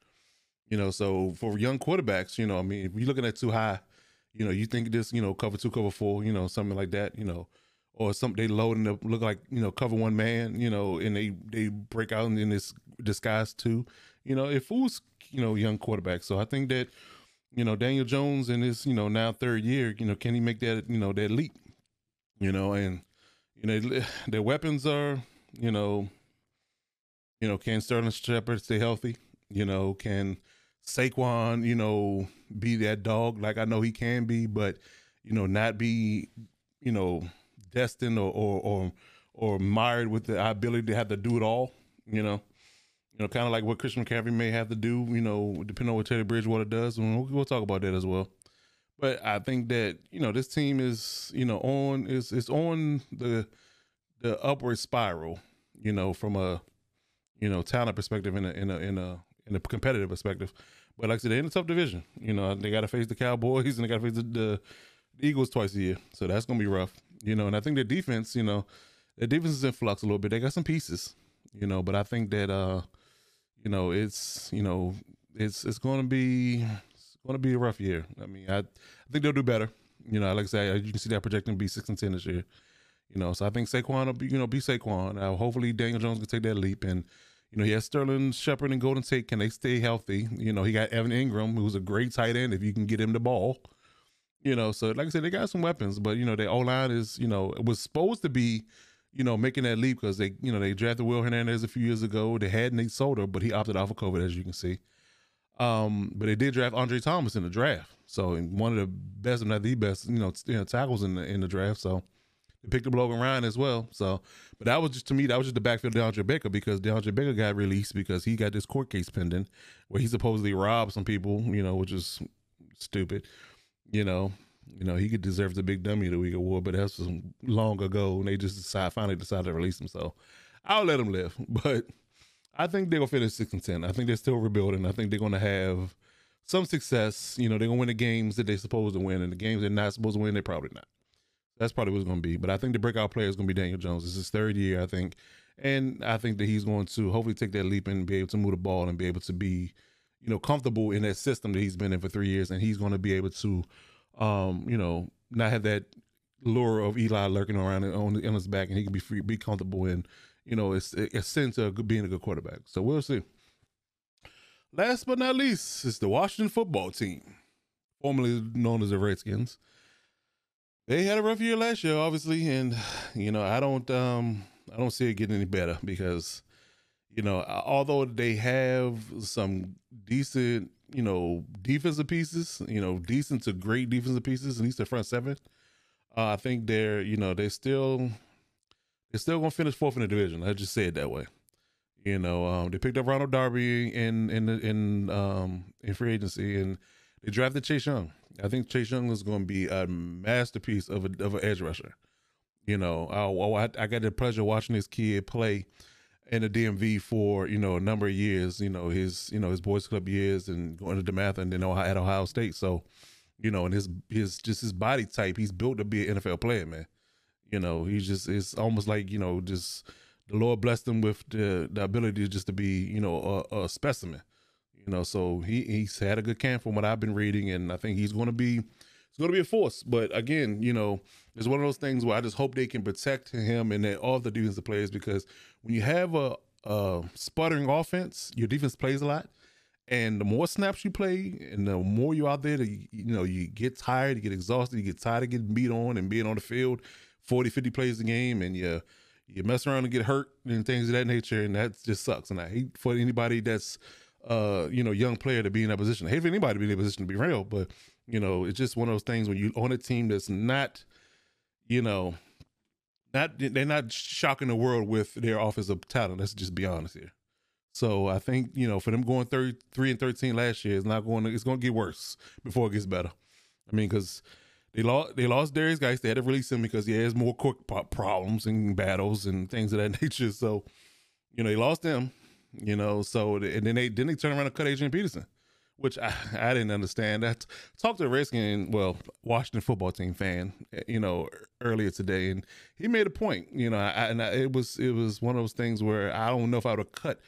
Speaker 1: You know, so for young quarterbacks, you know, I mean, if you're looking at too high, you know, you think this, you know, cover two, cover four, you know, something like that, you know, or some they load and look like you know cover one man, you know, and they they break out in this disguise too, you know, it fools you know young quarterbacks. So I think that you know Daniel Jones in his you know now third year, you know, can he make that you know that leap, you know, and you know their weapons are you know, you know, can Sterling Shepard stay healthy? You know, can Saquon, you know, be that dog like I know he can be, but you know, not be, you know, destined or or or, or mired with the ability to have to do it all, you know. You know, kind of like what Christian McCaffrey may have to do. You know, depending on what Teddy Bridgewater does, and we'll, we'll talk about that as well. But I think that you know this team is you know on is is on the the upward spiral. You know, from a you know talent perspective in a in a in a in a competitive perspective. But like I said, they're in a tough division. You know, they got to face the Cowboys and they got to face the, the, Eagles twice a year, so that's gonna be rough. You know, and I think their defense, you know, their defense is in flux a little bit. They got some pieces, you know, but I think that uh, you know, it's you know, it's it's gonna be it's gonna be a rough year. I mean, I I think they'll do better. You know, like I said, you can see that projecting be six and ten this year. You know, so I think Saquon will be, you know, be Saquon. Uh, hopefully Daniel Jones can take that leap and you know, he has Sterling Shepard and Golden Tate. Can they stay healthy? You know, he got Evan Engram, who's a great tight end if you can get him the ball. You know, so like I said, they got some weapons, but you know, their O line is, you know, it was supposed to be, you know, making that leap because they, you know, they drafted Will Hernandez a few years ago. They had Nate Solder, but he opted out for COVID, as you can see. Um, but they did draft Andrew Thomas in the draft, so one of the best, if not the best, you know, you know, tackles in the in the draft. So they picked up Logan Ryan as well. So, but that was just to me, that was just the backfield of DeAndre Baker because DeAndre Baker got released because he got this court case pending where he supposedly robbed some people, you know, which is stupid. You know, you know, he could deserve the big dummy of the week award, but that's long ago and they just decide finally decided to release him. So I'll let him live. But I think they're gonna finish six and ten. I think they're still rebuilding. I think they're gonna have some success. You know, they're gonna win the games that they're supposed to win, and the games they're not supposed to win, they're probably not. That's probably what it's going to be. But I think the breakout player is going to be Daniel Jones. It's his third year, I think, and I think that he's going to hopefully take that leap and be able to move the ball and be able to be, you know, comfortable in that system that he's been in for three years, and he's going to be able to, um, you know, not have that lure of Eli lurking around on, on his back, and he can be free, be comfortable in, you know, it's a sense of being a good quarterback. So we'll see. Last but not least, is the Washington football team, formerly known as the Redskins they had a rough year last year, obviously, and you know I don't um I don't see it getting any better because you know although they have some decent you know defensive pieces, you know decent to great defensive pieces, at least the front seven, uh, I think they're you know they're still they're still gonna finish fourth in the division. I just say it that way. You know, um, they picked up Ronald Darby in in in um in free agency and they drafted Chase Young. I think Chase Young is going to be a masterpiece of a of an edge rusher. You know, I, I got the pleasure of watching this kid play in the DMV for you know a number of years. You know his you know his boys club years and going to DeMatha and then at Ohio State. So, you know, and his his just his body type, he's built to be an NFL player, man. You know, he's just it's almost like you know just the Lord blessed him with the the ability just to be you know a, a specimen. You know, so he he's had a good camp from what I've been reading, and I think he's going to be it's going to be a force. But again, you know, it's one of those things where I just hope they can protect him and all the defensive players because when you have a, a sputtering offense, your defense plays a lot. And the more snaps you play, and the more you're out there, you know, you get tired, you get exhausted, you get tired of getting beat on and being on the field 40, 50 plays a game, and you you mess around and get hurt and things of that nature, and that just sucks. And I hate for anybody that's uh, you know, young player to be in that position. I hate for anybody to be in a position to be real, but you know, it's just one of those things when you on a team that's not, you know, not they're not shocking the world with their offensive talent. Let's just be honest here. So I think you know, for them going thirty three and thirteen last year, it's not going. To, it's going to get worse before it gets better. I mean, because they lost they lost Derrius Guice. They had to release him because he has more court problems and battles and things of that nature. So, you know, they lost him. You know, so and then they then they turn around and cut Adrian Peterson, which I, I didn't understand. That talked to a Redskin, well, Washington football team fan, you know, earlier today, and he made a point. You know, I, and I, it was it was one of those things where I don't know if I would have cut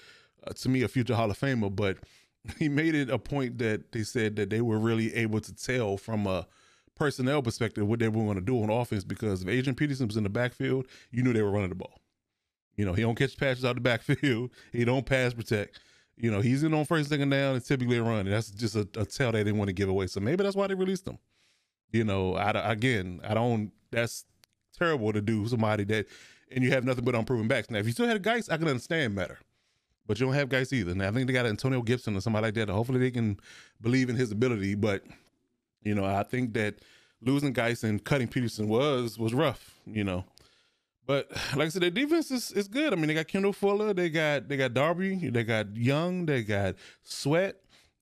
Speaker 1: uh, to me a future Hall of Famer, but he made it a point that they said that they were really able to tell from a personnel perspective what they were going to do on offense because if Adrian Peterson was in the backfield, you knew they were running the ball. You know, he don't catch passes out the backfield. He don't pass protect. You know, he's in on first second down and typically a run. And that's just a, a tell they didn't want to give away. So maybe that's why they released him. You know, I, again, I don't. That's terrible to do somebody that, and you have nothing but unproven backs. Now, if you still had guys, I can understand better. But you don't have guys either. Now I think they got Antonio Gibson or somebody like that. Hopefully they can believe in his ability. But you know, I think that losing guys and cutting Peterson was was rough. You know, But like I said, their defense is, is good. I mean, they got Kendall Fuller, they got they got Darby, they got Young, they got Sweat,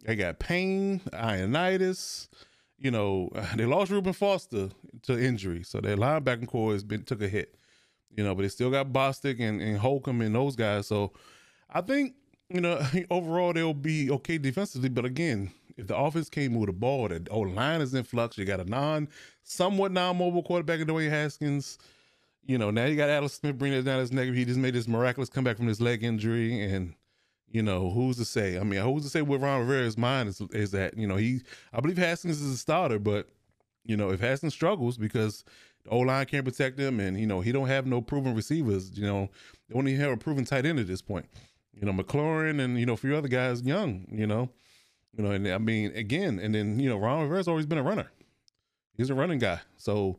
Speaker 1: they got Payne, Ioannidis. You know, they lost Reuben Foster to injury, so their linebacking core has been took a hit. You know, but they still got Bostic and, and Holcomb and those guys. So I think, you know, overall they'll be okay defensively. But again, if the offense came with the ball, the old line is in flux. You got a non, somewhat non-mobile quarterback in Dwayne Haskins. You know, now you got Alex Smith bringing it down his neck. He just made this miraculous comeback from his leg injury, and you know, who's to say? I mean, who's to say what Ron Rivera's mind is is that? You know, he, I believe Haskins is a starter, but you know, if Haskins struggles because the O line can't protect him, and you know, he don't have no proven receivers. You know, they only have a proven tight end at this point. You know, McLaurin and you know a few other guys young. You know, you know, and I mean, again, and then you know, Ron Rivera's always been a runner. He's a running guy, so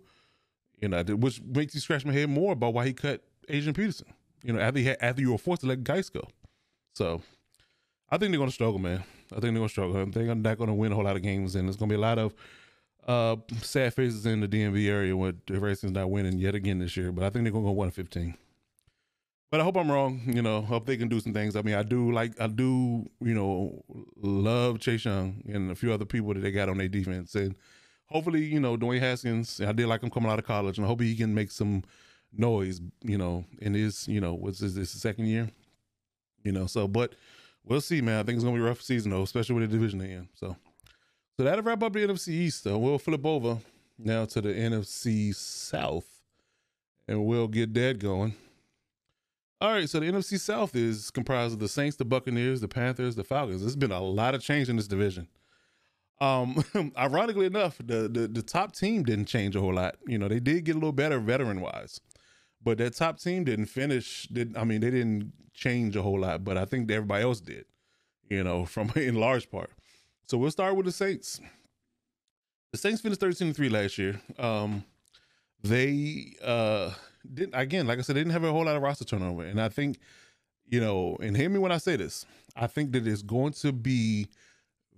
Speaker 1: you know, which makes you scratch my head more about why he cut Adrian Peterson. You know, after he had, after you were forced to let Guice go. So, I think they're going to struggle, man. I think they're going to struggle. I think they're not to win a whole lot of games, and there's going to be a lot of uh, sad faces in the DMV area when the Redskins not winning yet again this year. But I think they're going to go one fifteen. But I hope I'm wrong. You know, hope they can do some things. I mean, I do like, I do, you know, love Chase Young and a few other people that they got on their defense, and hopefully, you know, Dwayne Haskins. I did like him coming out of college, and I hope he can make some noise. You know, in his, you know, what's this, this second year? You know, so but we'll see, man. I think it's gonna be a rough season though, especially with the division they in. So, so that'll wrap up the NFC East. Though we'll flip over now to the NFC South, and we'll get that going. All right, so the NFC South is comprised of the Saints, the Buccaneers, the Panthers, the Falcons. There's been a lot of change in this division. Um, ironically enough, the, the the top team didn't change a whole lot. You know, they did get a little better veteran wise, but that top team didn't finish. Did I mean they didn't change a whole lot, but I think everybody else did. You know, from in large part. So we'll start with the Saints. The Saints finished 13 3 last year. Um, they uh didn't again, like I said, they didn't have a whole lot of roster turnover. And I think, you know, and hear me when I say this, I think that it's going to be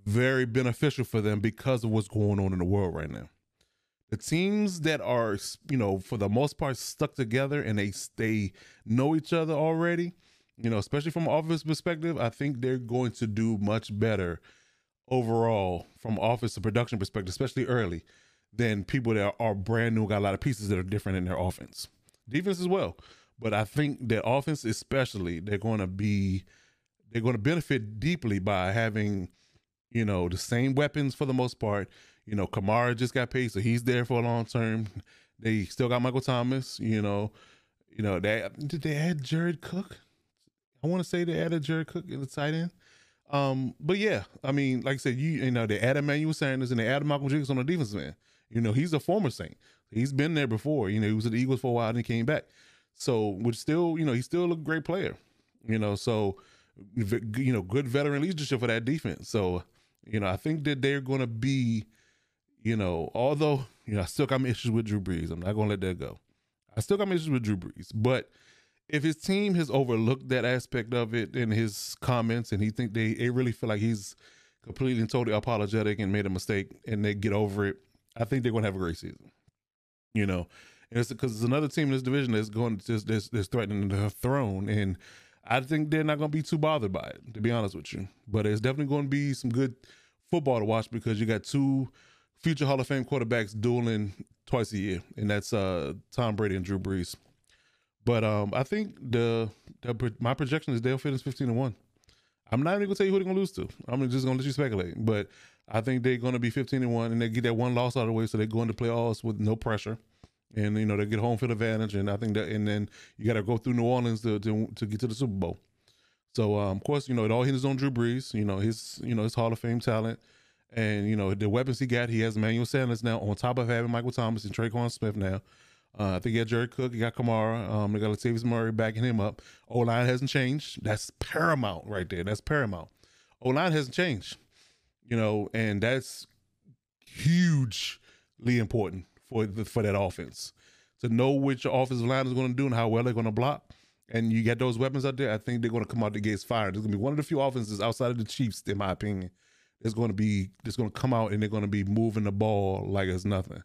Speaker 1: very beneficial for them because of what's going on in the world right now. The teams that are, you know, for the most part stuck together and they they know each other already, you know, especially from office perspective, I think they're going to do much better overall from office to production perspective, especially early, than people that are brand new, got a lot of pieces that are different in their offense. Defense as well. But I think that offense especially, they're gonna be they're gonna benefit deeply by having you know, the same weapons for the most part. You know, Kamara just got paid, so he's there for a long term. They still got Michael Thomas. You know, you know they did they add Jared Cook? I want to say they added Jared Cook in the tight end. Um, but yeah, I mean, like I said, you you know they added Emmanuel Sanders and they added Malcolm Jenkins on the defense man. You know, he's a former Saint. He's been there before. You know, he was at the Eagles for a while and he came back. So, which still, you know, he's still a great player. You know, so you know, good veteran leadership for that defense. So you know, I think that they're going to be, you know, although, you know, I still got my issues with Drew Brees. I'm not going to let that go. I still got my issues with Drew Brees. But if his team has overlooked that aspect of it in his comments and he think they, they really feel like he's completely and totally apologetic and made a mistake and they get over it, I think they're going to have a great season. You know, and it's because there's another team in this division that's going to just that's, that's threatening the throne and I think they're not going to be too bothered by it, to be honest with you. But it's definitely going to be some good football to watch because you got two future Hall of Fame quarterbacks dueling twice a year, and that's uh, Tom Brady and Drew Brees. But um, I think the, the my projection is they'll finish fifteen and one. I'm not even gonna tell you who they're gonna lose to. I'm just gonna let you speculate. But I think they're gonna be fifteen and one, and they get that one loss out of the way, so they're go into playoffs with no pressure and you know they get home field advantage, and I think that, and then you got to go through New Orleans to, to to get to the Super Bowl. So um, of course, you know it all hinges on Drew Brees. You know his you know his Hall of Fame talent, and you know the weapons he got. He has Emmanuel Sanders now on top of having Michael Thomas and Tre'Quan Smith now. Uh, I think he got Jerry Cook, he got Kamara, um, they got Latavius Murray backing him up. O line hasn't changed. That's paramount right there. That's paramount. O line hasn't changed, you know, and that's hugely important for the, for that offense to know which offensive line is going to do and how well they're going to block. And you get those weapons out there. I think they're going to come out the gates firing. There's going to be one of the few offenses outside of the Chiefs, in my opinion, that's going to be that's going to come out and they're going to be moving the ball like it's nothing.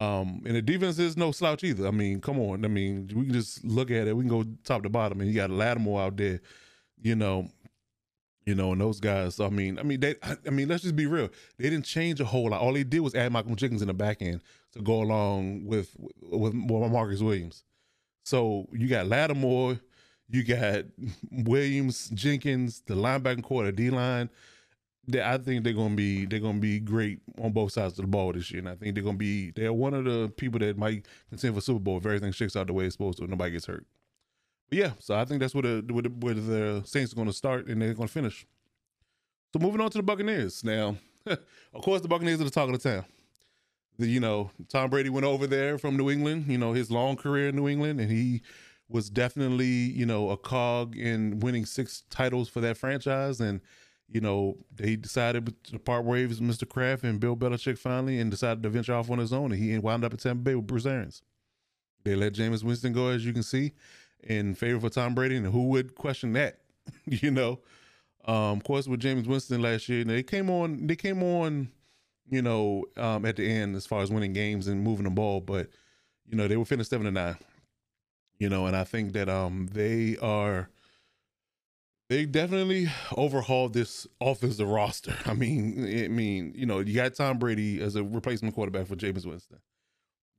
Speaker 1: Um, and the defense is no slouch either. I mean, come on. I mean, we can just look at it. We can go top to bottom, and you got Lattimore out there, you know, you know, and those guys. I mean, I mean, they. I mean, let's just be real. They didn't change a whole lot. All they did was add Malcolm Jenkins in the back end to go along with with Marcus Williams. So you got Lattimore, you got Williams, Jenkins, the linebacker core, D line. I think they're gonna be they're gonna be great on both sides of the ball this year, and I think they're gonna be they're one of the people that might contend for Super Bowl if everything shakes out the way it's supposed to, and nobody gets hurt. But yeah, so I think that's where the where the, where the Saints are gonna start and they're gonna finish. So moving on to the Buccaneers now. of course, the Buccaneers are the talk of the town. You know, Tom Brady went over there from New England. You know, his long career in New England, and he was definitely you know a cog in winning six titles for that franchise and you know, they decided to part ways Mr. Kraft and Bill Belichick finally and decided to venture off on his own. And he wound up at Tampa Bay with Bruce Arians. They let Jameis Winston go, as you can see, in favor for Tom Brady. And who would question that? you know, um, of course, with Jameis Winston last year, they came on, they came on, you know, um, at the end as far as winning games and moving the ball. But, you know, they were finished seven to nine, you know, and I think that um, they are they definitely overhauled this offensive roster. I mean, I mean, you know, you got Tom Brady as a replacement quarterback for Jameis Winston.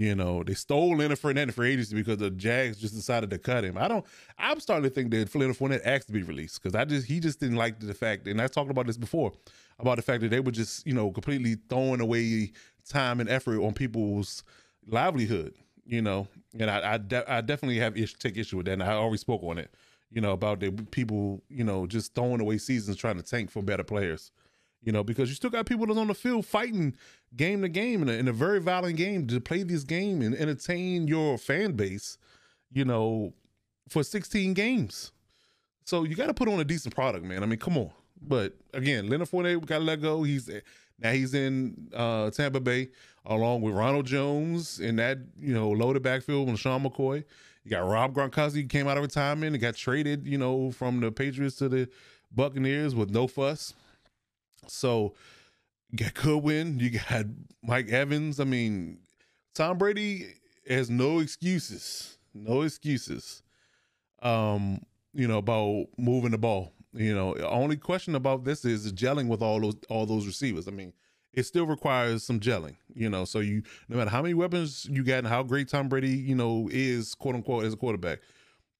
Speaker 1: You know, they stole Leonard Fournette for agency because the Jags just decided to cut him. I don't. I'm starting to think that Leonard Fournette asked to be released because I just he just didn't like the fact, and I talked about this before about the fact that they were just you know completely throwing away time and effort on people's livelihood. You know, and I I, de- I definitely have ish, take issue with that, and I already spoke on it you know, about the people, you know, just throwing away seasons trying to tank for better players. You know, because you still got people that's on the field fighting game to game in a, in a very violent game to play this game and entertain your fan base, you know, for 16 games. So you got to put on a decent product, man. I mean, come on. But again, Leonard Fournette got to let go. He's now he's in uh, Tampa Bay along with Ronald Jones in that you know loaded backfield with Sean McCoy. You got Rob Gronkowski came out of retirement and got traded, you know, from the Patriots to the Buccaneers with no fuss. So got Goodwin, you got Mike Evans. I mean, Tom Brady has no excuses, no excuses. Um, you know, about moving the ball. You know, only question about this is gelling with all those all those receivers. I mean, it still requires some gelling, you know. So you, no matter how many weapons you got and how great Tom Brady, you know, is quote unquote as a quarterback,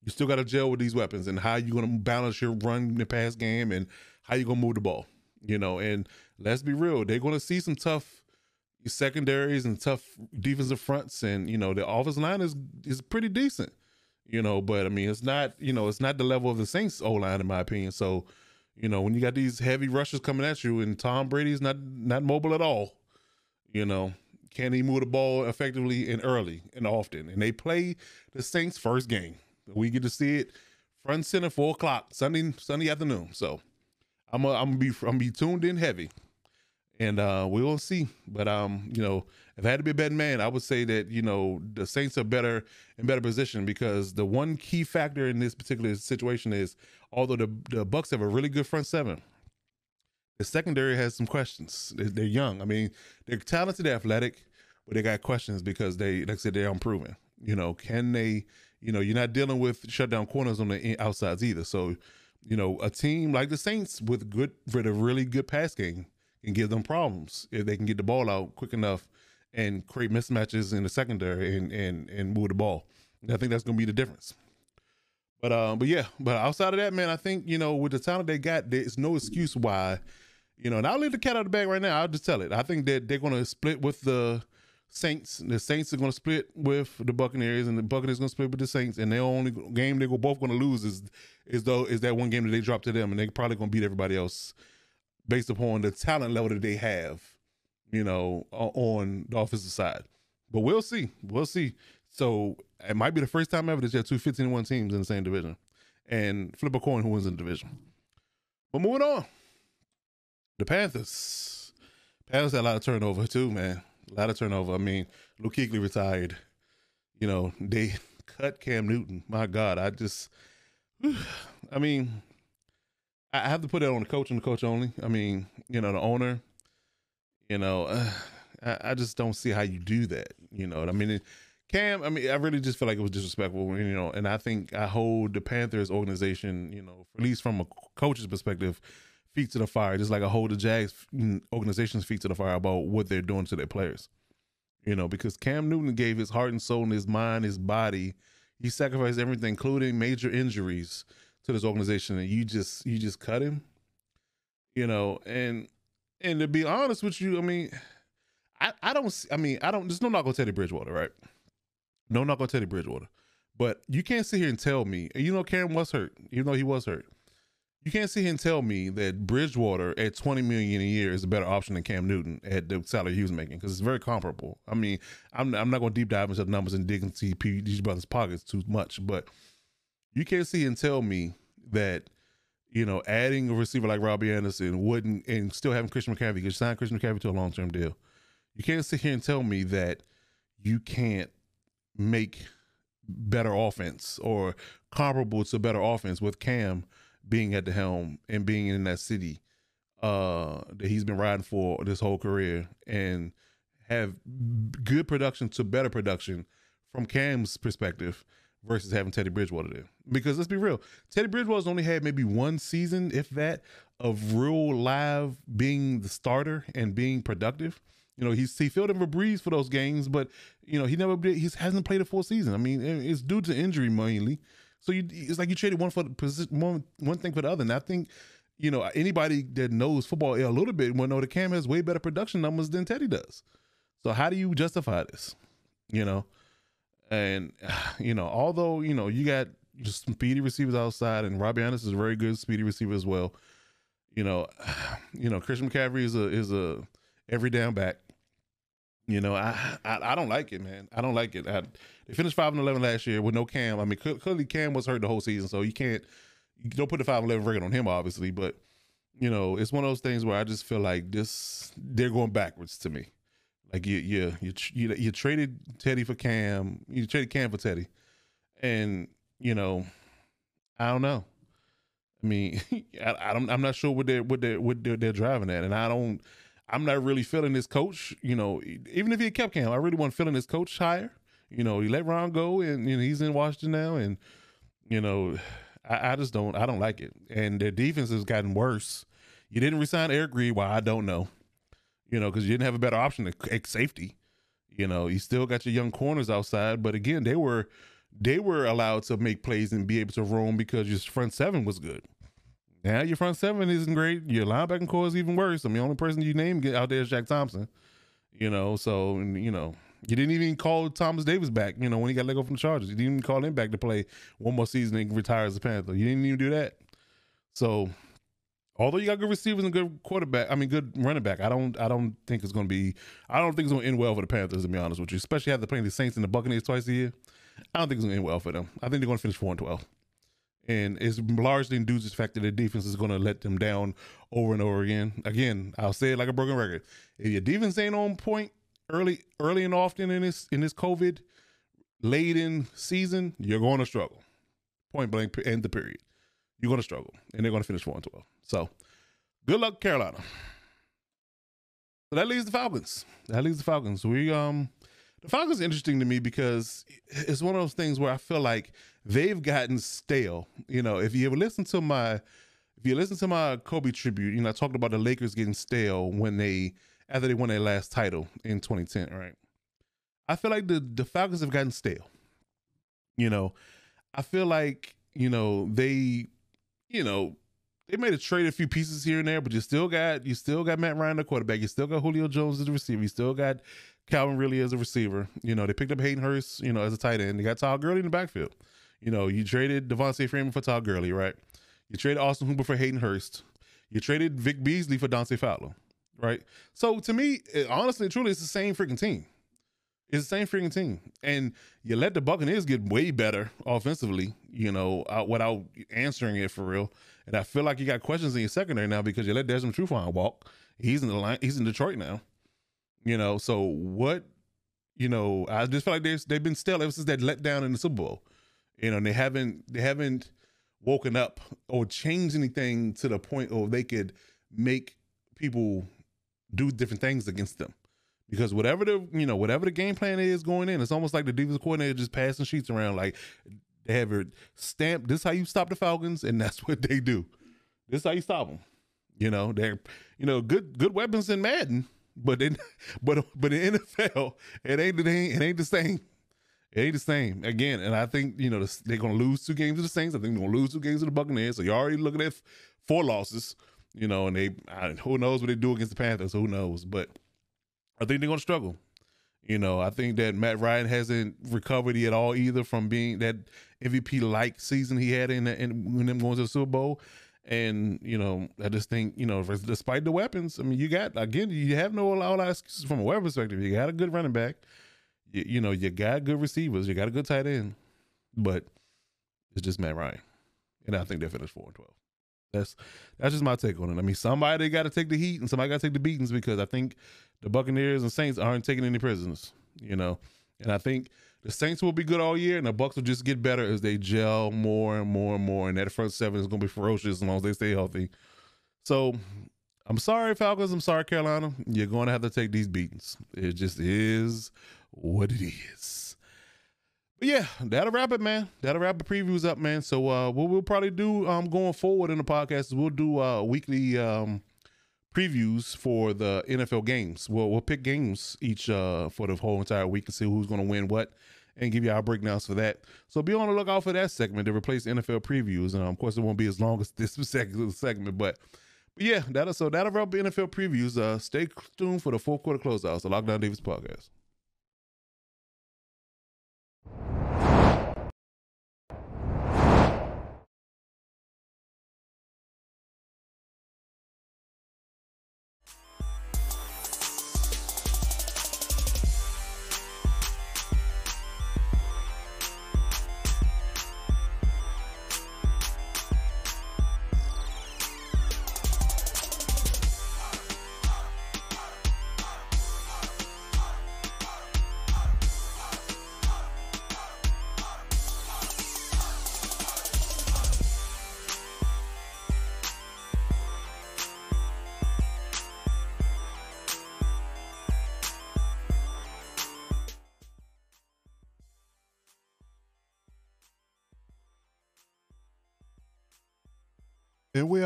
Speaker 1: you still got to gel with these weapons and how you to balance your run the pass game and how you to move the ball, you know. And let's be real, they're going to see some tough secondaries and tough defensive fronts, and you know the offensive line is is pretty decent, you know. But I mean, it's not you know it's not the level of the Saints O line in my opinion. So you know, when you got these heavy rushes coming at you, and Tom Brady's not not mobile at all. You know, can he move the ball effectively and early and often? And they play the Saints first game. We get to see it front center four o'clock Sunday Sunday afternoon. So I'm gonna be I'm gonna be tuned in heavy, and uh, we will see. But um, you know, if I had to be a betting man, I would say that you know the Saints are better in better position because the one key factor in this particular situation is although the the Bucks have a really good front seven, the secondary has some questions. They're, they're young. I mean, they're talented, athletic, but they got questions because they, like I said, they're unproven. You know, can they? You know, you're not dealing with shutdown corners on the outsides either. So, you know, a team like the Saints with good, with a really good pass game can give them problems if they can get the ball out quick enough and create mismatches in the secondary and and and move the ball. I think that's going to be the difference. But um, but yeah, but outside of that, man, I think you know with the talent they got, there's no excuse why, you know. And I'll leave the cat out of the bag right now. I'll just tell it. I think that they're going to split with the Saints. The Saints are going to split with the Buccaneers, and the Buccaneers going to split with the Saints. And their only game they go both going to lose is is though is that one game that they drop to them, and they're probably to beat everybody else based upon the talent level that they have, you know, on the offensive side. But we'll see. We'll see. So it might be the first time ever that you have two 15 1 teams in the same division and flip a coin who wins in the division. But moving on, the Panthers. Panthers had a lot of turnover too, man. A lot of turnover. I mean, Luke Kuechly retired. You know, they cut Cam Newton. My God, I just, I mean, I have to put it on the coach and the coach only. I mean, you know, the owner. You know, uh, I, I just don't see how you do that. You know, I mean, Cam. I mean, I really just feel like it was disrespectful. You know, and I think I hold the Panthers organization, you know, at least from a coach's perspective, feet to the fire, just like I hold the Jags organization's feet to the fire about what they're doing to their players. You know, because Cam Newton gave his heart and soul and his mind, his body. He sacrificed everything, including major injuries, to this organization, and you just you just cut him. You know, and and to be honest with you, I mean, I I don't. I mean, I don't. There's no knock on Teddy Bridgewater, right? No knock on Teddy Bridgewater, but you can't sit here and tell me. You know, Cam was hurt. You know, he was hurt you can't sit here and tell me that Bridgewater at 20 million a year is a better option than Cam Newton at the salary he was making because it's very comparable. I mean, I'm I'm not going to deep dive into the numbers and dig into these brothers' pockets too much, but you can't sit and tell me that you know adding a receiver like Robbie Anderson wouldn't and still having Christian McCaffrey because sign Christian McCaffrey to a long term deal. You can't sit here and tell me that you can't make better offense or comparable to better offense with Cam being at the helm and being in that city uh, that he's been riding for this whole career and have good production to better production from Cam's perspective versus having Teddy Bridgewater there. Because let's be real, Teddy Bridgewater's only had maybe one season, if that, of real live being the starter and being productive. You know, he's he filled in for Brees for those games, but you know he never he hasn't played a full season. I mean, it's due to injury mainly. So you, it's like you traded one for position, one one thing for the other. And I think, you know, anybody that knows football a little bit will know that Cam has way better production numbers than Teddy does. So how do you justify this? You know, and you know, although you know you got just speedy receivers outside, and Robbie Anderson is a very good speedy receiver as well. You know, you know Christian McCaffrey is a is a every down back. You know, I, I, I don't like it, man. I don't like it. I, they finished five and eleven last year with no Cam. I mean, clearly Cam was hurt the whole season, so you can't you don't put the five and eleven record on him, obviously. But you know, it's one of those things where I just feel like this they're going backwards to me. Like you, you, you, you, you traded Teddy for Cam. You traded Cam for Teddy, and you know, I don't know. I mean, I, don't. I'm not sure what they're what they're what they're, they're driving at, and I don't. I'm not really feeling this coach. You know, even if he kept Cam, I really wasn't feeling this coach higher. You know, he let Ron go, and you know, he's in Washington now, and you know, I, I, just don't, I don't like it. And their defense has gotten worse. You didn't resign Eric Reid. Why I don't know. You know, because you didn't have a better option to take safety. You know, you still got your young corners outside, but again, they were they were allowed to make plays and be able to roam because your front seven was good. Now your front seven isn't great. Your linebacking core is even worse. I mean, the only person you name out there is Shaq Thompson. You know, so you know, you didn't even call Thomas Davis back. You know, when he got let go from the Chargers, you didn't even call him back to play one more season and retire as a Panther. You didn't even do that. So, although you got good receivers and good quarterback, I mean, good running back, I don't, I don't think it's going to be, I don't think it's to end well for the Panthers. To be honest with you, especially after playing the Saints and the Buccaneers twice a year, I don't think it's going to end well for them. I think they're going to finish four and twelve and it's largely due to the fact that the defense is going to let them down over and over again. Again, I'll say it like a broken record: if your defense ain't on point early, early and often in this in this COVID laden season, you're going to struggle. Point blank, end the period. You're going to struggle, and they're going to finish four and twelve. So, good luck, Carolina. So that leaves the Falcons. That leaves the Falcons. We um the Falcons interesting to me because it's one of those things where I feel like they've gotten stale. You know, if you ever listen to my if you listen to my Kobe tribute, you know, I talked about the Lakers getting stale when they after they won their last title in 2010, right? I feel like the the Falcons have gotten stale. You know, I feel like, you know, they, you know, they made a trade a few pieces here and there, but you still got you still got Matt Ryan the quarterback, you still got Julio Jones as the receiver, you still got Calvin Ridley as a receiver. You know, they picked up Hayden Hurst, you know, as a tight end. They got Todd Gurley in the backfield. You know, you traded Devonta Freeman for Todd Gurley, right? You traded Austin Hooper for Hayden Hurst. You traded Vic Beasley for Dante Fowler, right? So to me, it, honestly, truly, it's the same freaking team. It's the same freaking team, and you let the Buccaneers get way better offensively, you know, out, without answering it for real. And I feel like you got questions in your secondary now because you let Desmond Trufant walk. He's in the line. He's in Detroit now. You know, so what? You know, I just feel like they've they've been stale ever since that let down in the Super Bowl. You know, they haven't they haven't woken up or changed anything to the point where they could make people do different things against them. because whatever the you know whatever the game plan is going in, it's almost like the defensive coordinator just passing sheets around like they have it stamped. This is how you stop the Falcons, and that's what they do. This is how you stop them. You know they're you know good good weapons in Madden, but then but but in NFL it ain't it ain't it ain't the same. It ain't the same again, and I think you know they're gonna lose two games to the Saints. I think they're gonna lose two games to the Buccaneers. So you're already looking at four losses. You know, and they I, who knows what they do against the Panthers? Who knows? But I think they're going to struggle. You know, I think that Matt Ryan hasn't recovered at all either from being that MVP like season he had in, in when them going to the Super Bowl. And you know, I just think you know, despite the weapons, I mean, you got again, you have no a lot excuses from a weather perspective. You got a good running back, you, you know, you got good receivers, you got a good tight end, but it's just Matt Ryan, and I think they finished four and twelve. That's that's just my take on it. I mean, somebody got to take the heat and somebody got to take the beatings because I think the Buccaneers and Saints aren't taking any prisoners, you know. And I think the Saints will be good all year, and the Bucks will just get better as they gel more and more and more. And that front seven is going to be ferocious as long as they stay healthy. So I'm sorry, Falcons. I'm sorry, Carolina. You're going to have to take these beatings. It just is what it is. Yeah, that'll wrap it, man. That'll wrap the previews up, man. So uh, what we'll probably do um, going forward in the podcast is we'll do uh, weekly um, previews for the NFL games. We'll we'll pick games each uh, for the whole entire week and see who's going to win what, and give you our breakdowns for that. So be on the lookout for that segment to replace NFL previews. And um, of course, it won't be as long as this segment, but. Yeah, that'll so that'll wrap NFL previews. Uh, stay tuned for the fourth quarter closeouts, the Lockdown Defense podcast. And we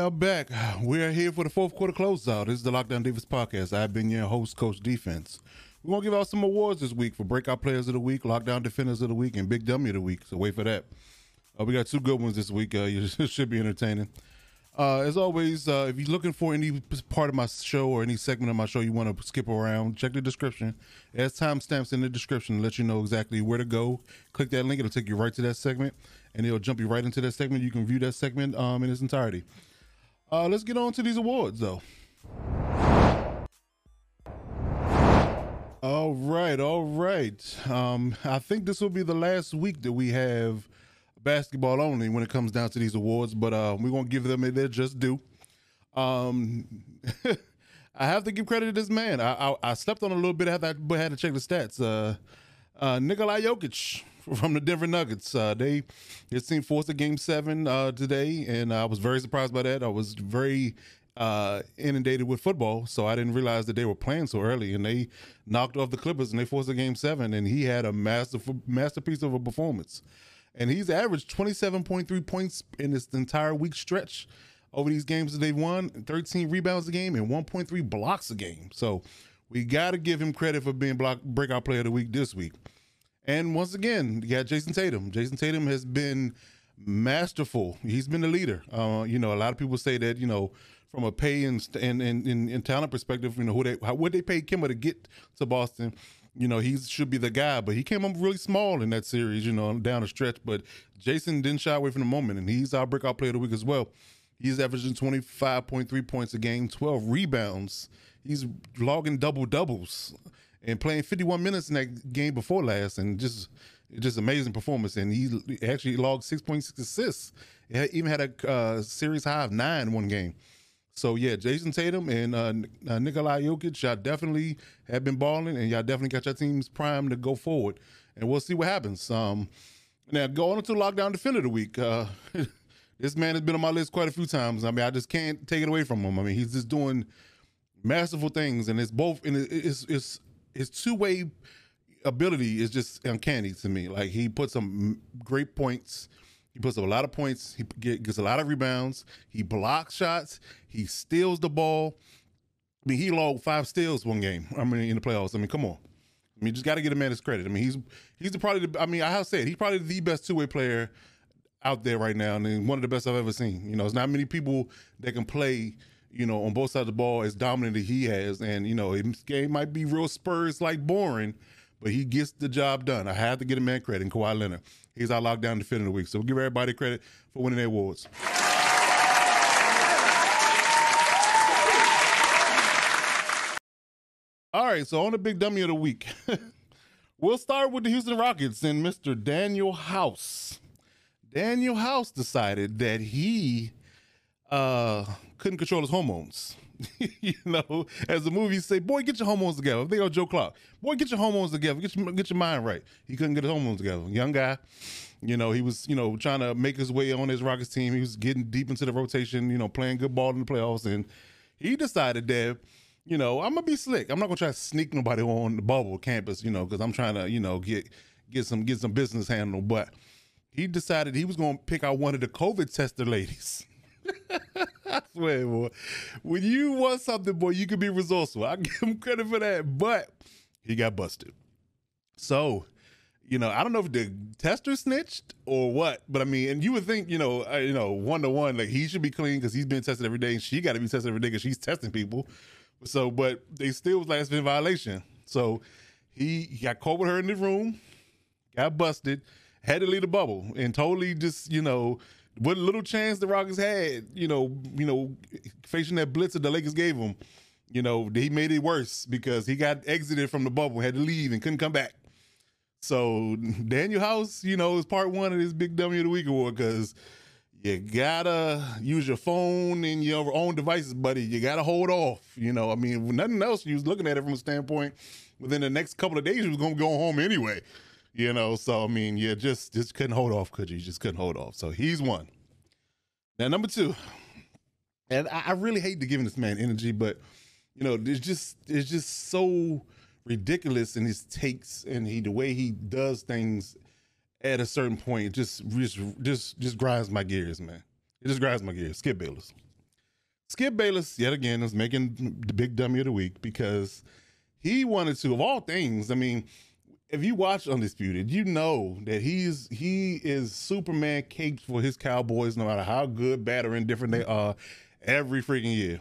Speaker 1: are back. We are here for the fourth quarter closeout. This is the Lockdown Defense podcast. I've been your host, Coach Defense. We're going to give out some awards this week for Breakout Players of the Week, Lockdown Defenders of the Week, and Big Dummy of the Week. So wait for that. Uh, we got two good ones this week. Uh, you should be entertaining. Uh, as always, uh, if you're looking for any part of my show or any segment of my show you want to skip around, check the description. Has timestamps in the description let you know exactly where to go. Click that link; it'll take you right to that segment, and it'll jump you right into that segment. You can view that segment um, in its entirety. Uh, let's get on to these awards, though. All right, all right. Um, I think this will be the last week that we have basketball only when it comes down to these awards, but uh, we're gonna give them their just due. Um, I have to give credit to this man. I, I, I slept on a little bit after I had to check the stats. Uh, uh, Nikolai Jokic from the Denver Nuggets. Uh, they his team forced a game seven uh, today, and I was very surprised by that. I was very uh, inundated with football, so I didn't realize that they were playing so early. And they knocked off the Clippers, and they forced a game seven, and he had a masterful masterpiece of a performance and he's averaged 27.3 points in this entire week stretch over these games that they've won 13 rebounds a game and 1.3 blocks a game so we got to give him credit for being block breakout player of the week this week and once again you got jayson tatum Jayson Tatum has been masterful he's been the leader uh, you know a lot of people say that you know from a pay and and, and, and talent perspective you know who they how, what they paid Kemba to get to boston you know, he should be the guy, but he came up really small in that series, you know, down the stretch. But Jayson didn't shy away from the moment, and he's our breakout player of the week as well. He's averaging 25.3 points a game, 12 rebounds. He's logging double doubles and playing 51 minutes in that game before last, and just just amazing performance. And he actually logged 6.6 assists. He even had a uh, series high of nine one game. So yeah, Jayson Tatum and uh, uh, Nikolai Jokic, y'all definitely have been balling, and y'all definitely got your teams primed to go forward. And we'll see what happens. Um, now going into lockdown defender of the week. Uh, this man has been on my list quite a few times. I mean, I just can't take it away from him. I mean, he's just doing masterful things, and it's both and it's it's his two way ability is just uncanny to me. Like he puts some great points. He puts up a lot of points. He gets a lot of rebounds. He blocks shots. He steals the ball. I mean, he logged five steals one game. I mean, in the playoffs. I mean, come on. I mean, just got to get a man his credit. I mean, he's he's the, probably. The, I mean, I have said he's probably the best two way player out there right now, and one of the best I've ever seen. You know, it's not many people that can play. You know, on both sides of the ball as dominant as he has, and you know, his game might be real Spurs like boring, but he gets the job done. I have to get a man credit. in Kawhi Leonard, he's our lockdown defender of the week. So we'll give everybody credit for winning their awards. All right, so on the big dummy of the week, we'll start with the Houston Rockets and Mr. Danuel House. Danuel House decided that he uh, couldn't control his hormones. you know, as the movies say, boy, get your hormones together. They go Joe Clark. Boy, get your hormones together. Get your get your mind right. He couldn't get his hormones together. Young guy, you know, he was, you know, trying to make his way on his Rockets team. He was getting deep into the rotation, you know, playing good ball in the playoffs. And he decided that you know, I'm gonna be slick. I'm not gonna try to sneak nobody on the bubble campus, you know, because I'm trying to, you know, get get some get some business handled. But he decided he was gonna pick out one of the COVID tester ladies. I swear, boy. When you want something, boy, you can be resourceful. I give him credit for that. But he got busted. So, you know, I don't know if the tester snitched or what, but I mean, and you would think, you know, uh, you know, one to one, like he should be clean because he's been tested every day, and she got to be tested every day because she's testing people. So, but they still was last in violation. So he, he got caught with her in the room, got busted, had to leave the bubble, and totally just you know what little chance the Rockets had, you know, you know, facing that blitz that the Lakers gave him, you know, he made it worse because he got exited from the bubble, had to leave, and couldn't come back. So Danuel House, you know, is part one of this Big Dummy of the Week award because you gotta use your phone and your own devices, buddy. You gotta hold off. You know, I mean, nothing else. You was looking at it from a standpoint. Within the next couple of days, you was gonna go home anyway. You know, so I mean, yeah, just just couldn't hold off, could you? Just couldn't hold off. So he's one. Now number two, and I, I really hate to give this man energy, but you know, it's just it's just so ridiculous in his takes and he the way he does things at a certain point, just just just just grinds my gears, man. It just grinds my gears. Skip Bayless. Skip Bayless yet again is making the big dummy of the week because he wanted to, of all things. I mean, if you watch Undisputed, you know that he's he is Superman caped for his Cowboys, no matter how good, bad, or indifferent they are, every freaking year.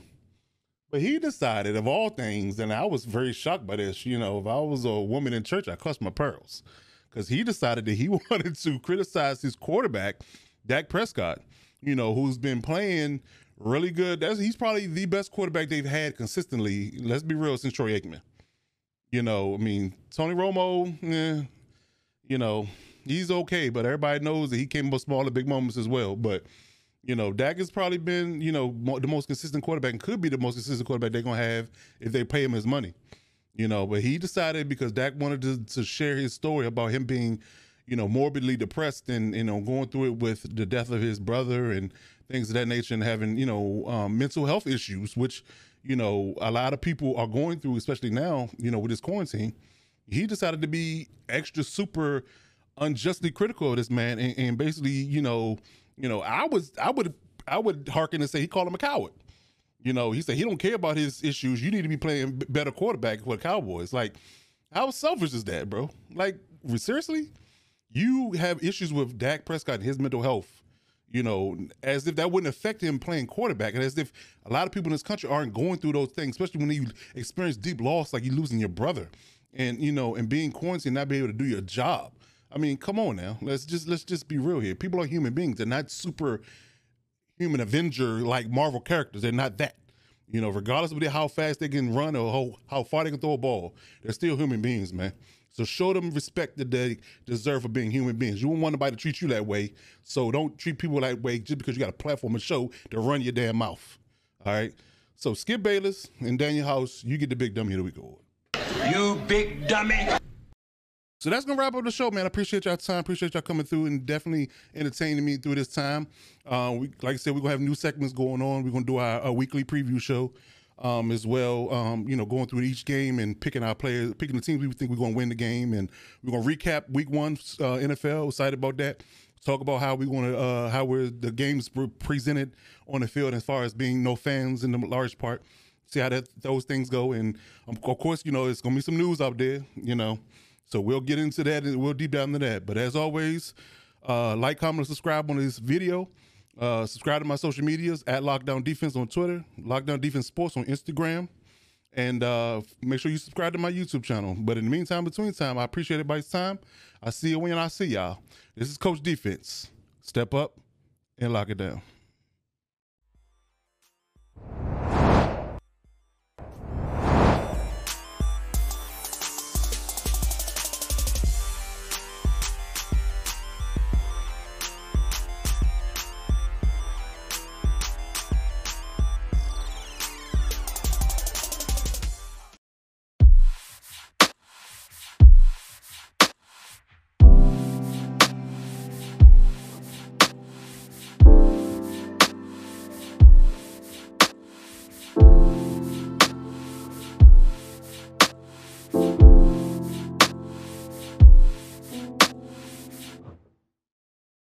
Speaker 1: But he decided, of all things, and I was very shocked by this. You know, if I was a woman in church, I clutch my pearls because he decided that he wanted to criticize his quarterback, Dak Prescott, you know, who's been playing really good. That's he's probably the best quarterback they've had consistently. Let's be real, since Troy Aikman. You know, I mean, Tony Romo, eh, you know, he's okay, but everybody knows that he came up small big moments as well. But you know, Dak has probably been, you know, the most consistent quarterback and could be the most consistent quarterback they're gonna have if they pay him his money you know. But he decided because Dak wanted to, to share his story about him being, you know, morbidly depressed and you know going through it with the death of his brother and things of that nature, and having you know um, mental health issues, which you know a lot of people are going through, especially now, you know, with this quarantine. He decided to be extra super unjustly critical of this man, and, and basically, you know, you know, I was, I would, I would hearken and say he called him a coward. You know, he said he don't care about his issues. You need to be playing better quarterback for the Cowboys. Like, how selfish is that, bro? Like, seriously, you have issues with Dak Prescott and his mental health. You know, as if that wouldn't affect him playing quarterback, and as if a lot of people in this country aren't going through those things, especially when you experience deep loss, like you losing your brother, and you know, and being quarantined, not being able to do your job. I mean, come on now. Let's just let's just be real here. People are human beings. They're not super human Avenger like Marvel characters. They're not that. You know, regardless of how fast they can run or how, how far they can throw a ball, they're still human beings, man. So show them respect that they deserve for being human beings. You don't want nobody to treat you that way. So don't treat people that way just because you got a platform and show to run your damn mouth. All right. So Skip Bayless and Danuel House, you get the big dummy of the week award.
Speaker 2: You big dummy.
Speaker 1: So that's gonna wrap up the show, man. I appreciate y'all time. Appreciate y'all coming through and definitely entertaining me through this time. Uh, we, like I said, we're gonna have new segments going on. We're gonna do our, our weekly preview show. Um, as well. Um, you know, going through each game and picking our players, picking the teams we think we're going to win the game, and we're going to recap Week One uh, NFL. Excited about that. Talk about how we want to uh, how we're the games were presented on the field as far as being no fans in the large part. See how that those things go, and um, of course, you know, it's going to be some news out there. You know, so we'll get into that and we'll deep down into that. But as always, uh, like, comment, and subscribe on this video. Uh, subscribe to my social medias at Lockdown Defense on Twitter, Lockdown Defense Sports on Instagram, and uh, make sure you subscribe to my YouTube channel. But in the meantime, between time, I appreciate everybody's time. I see you when I see y'all. This is Coach Defense. Step up and lock it down.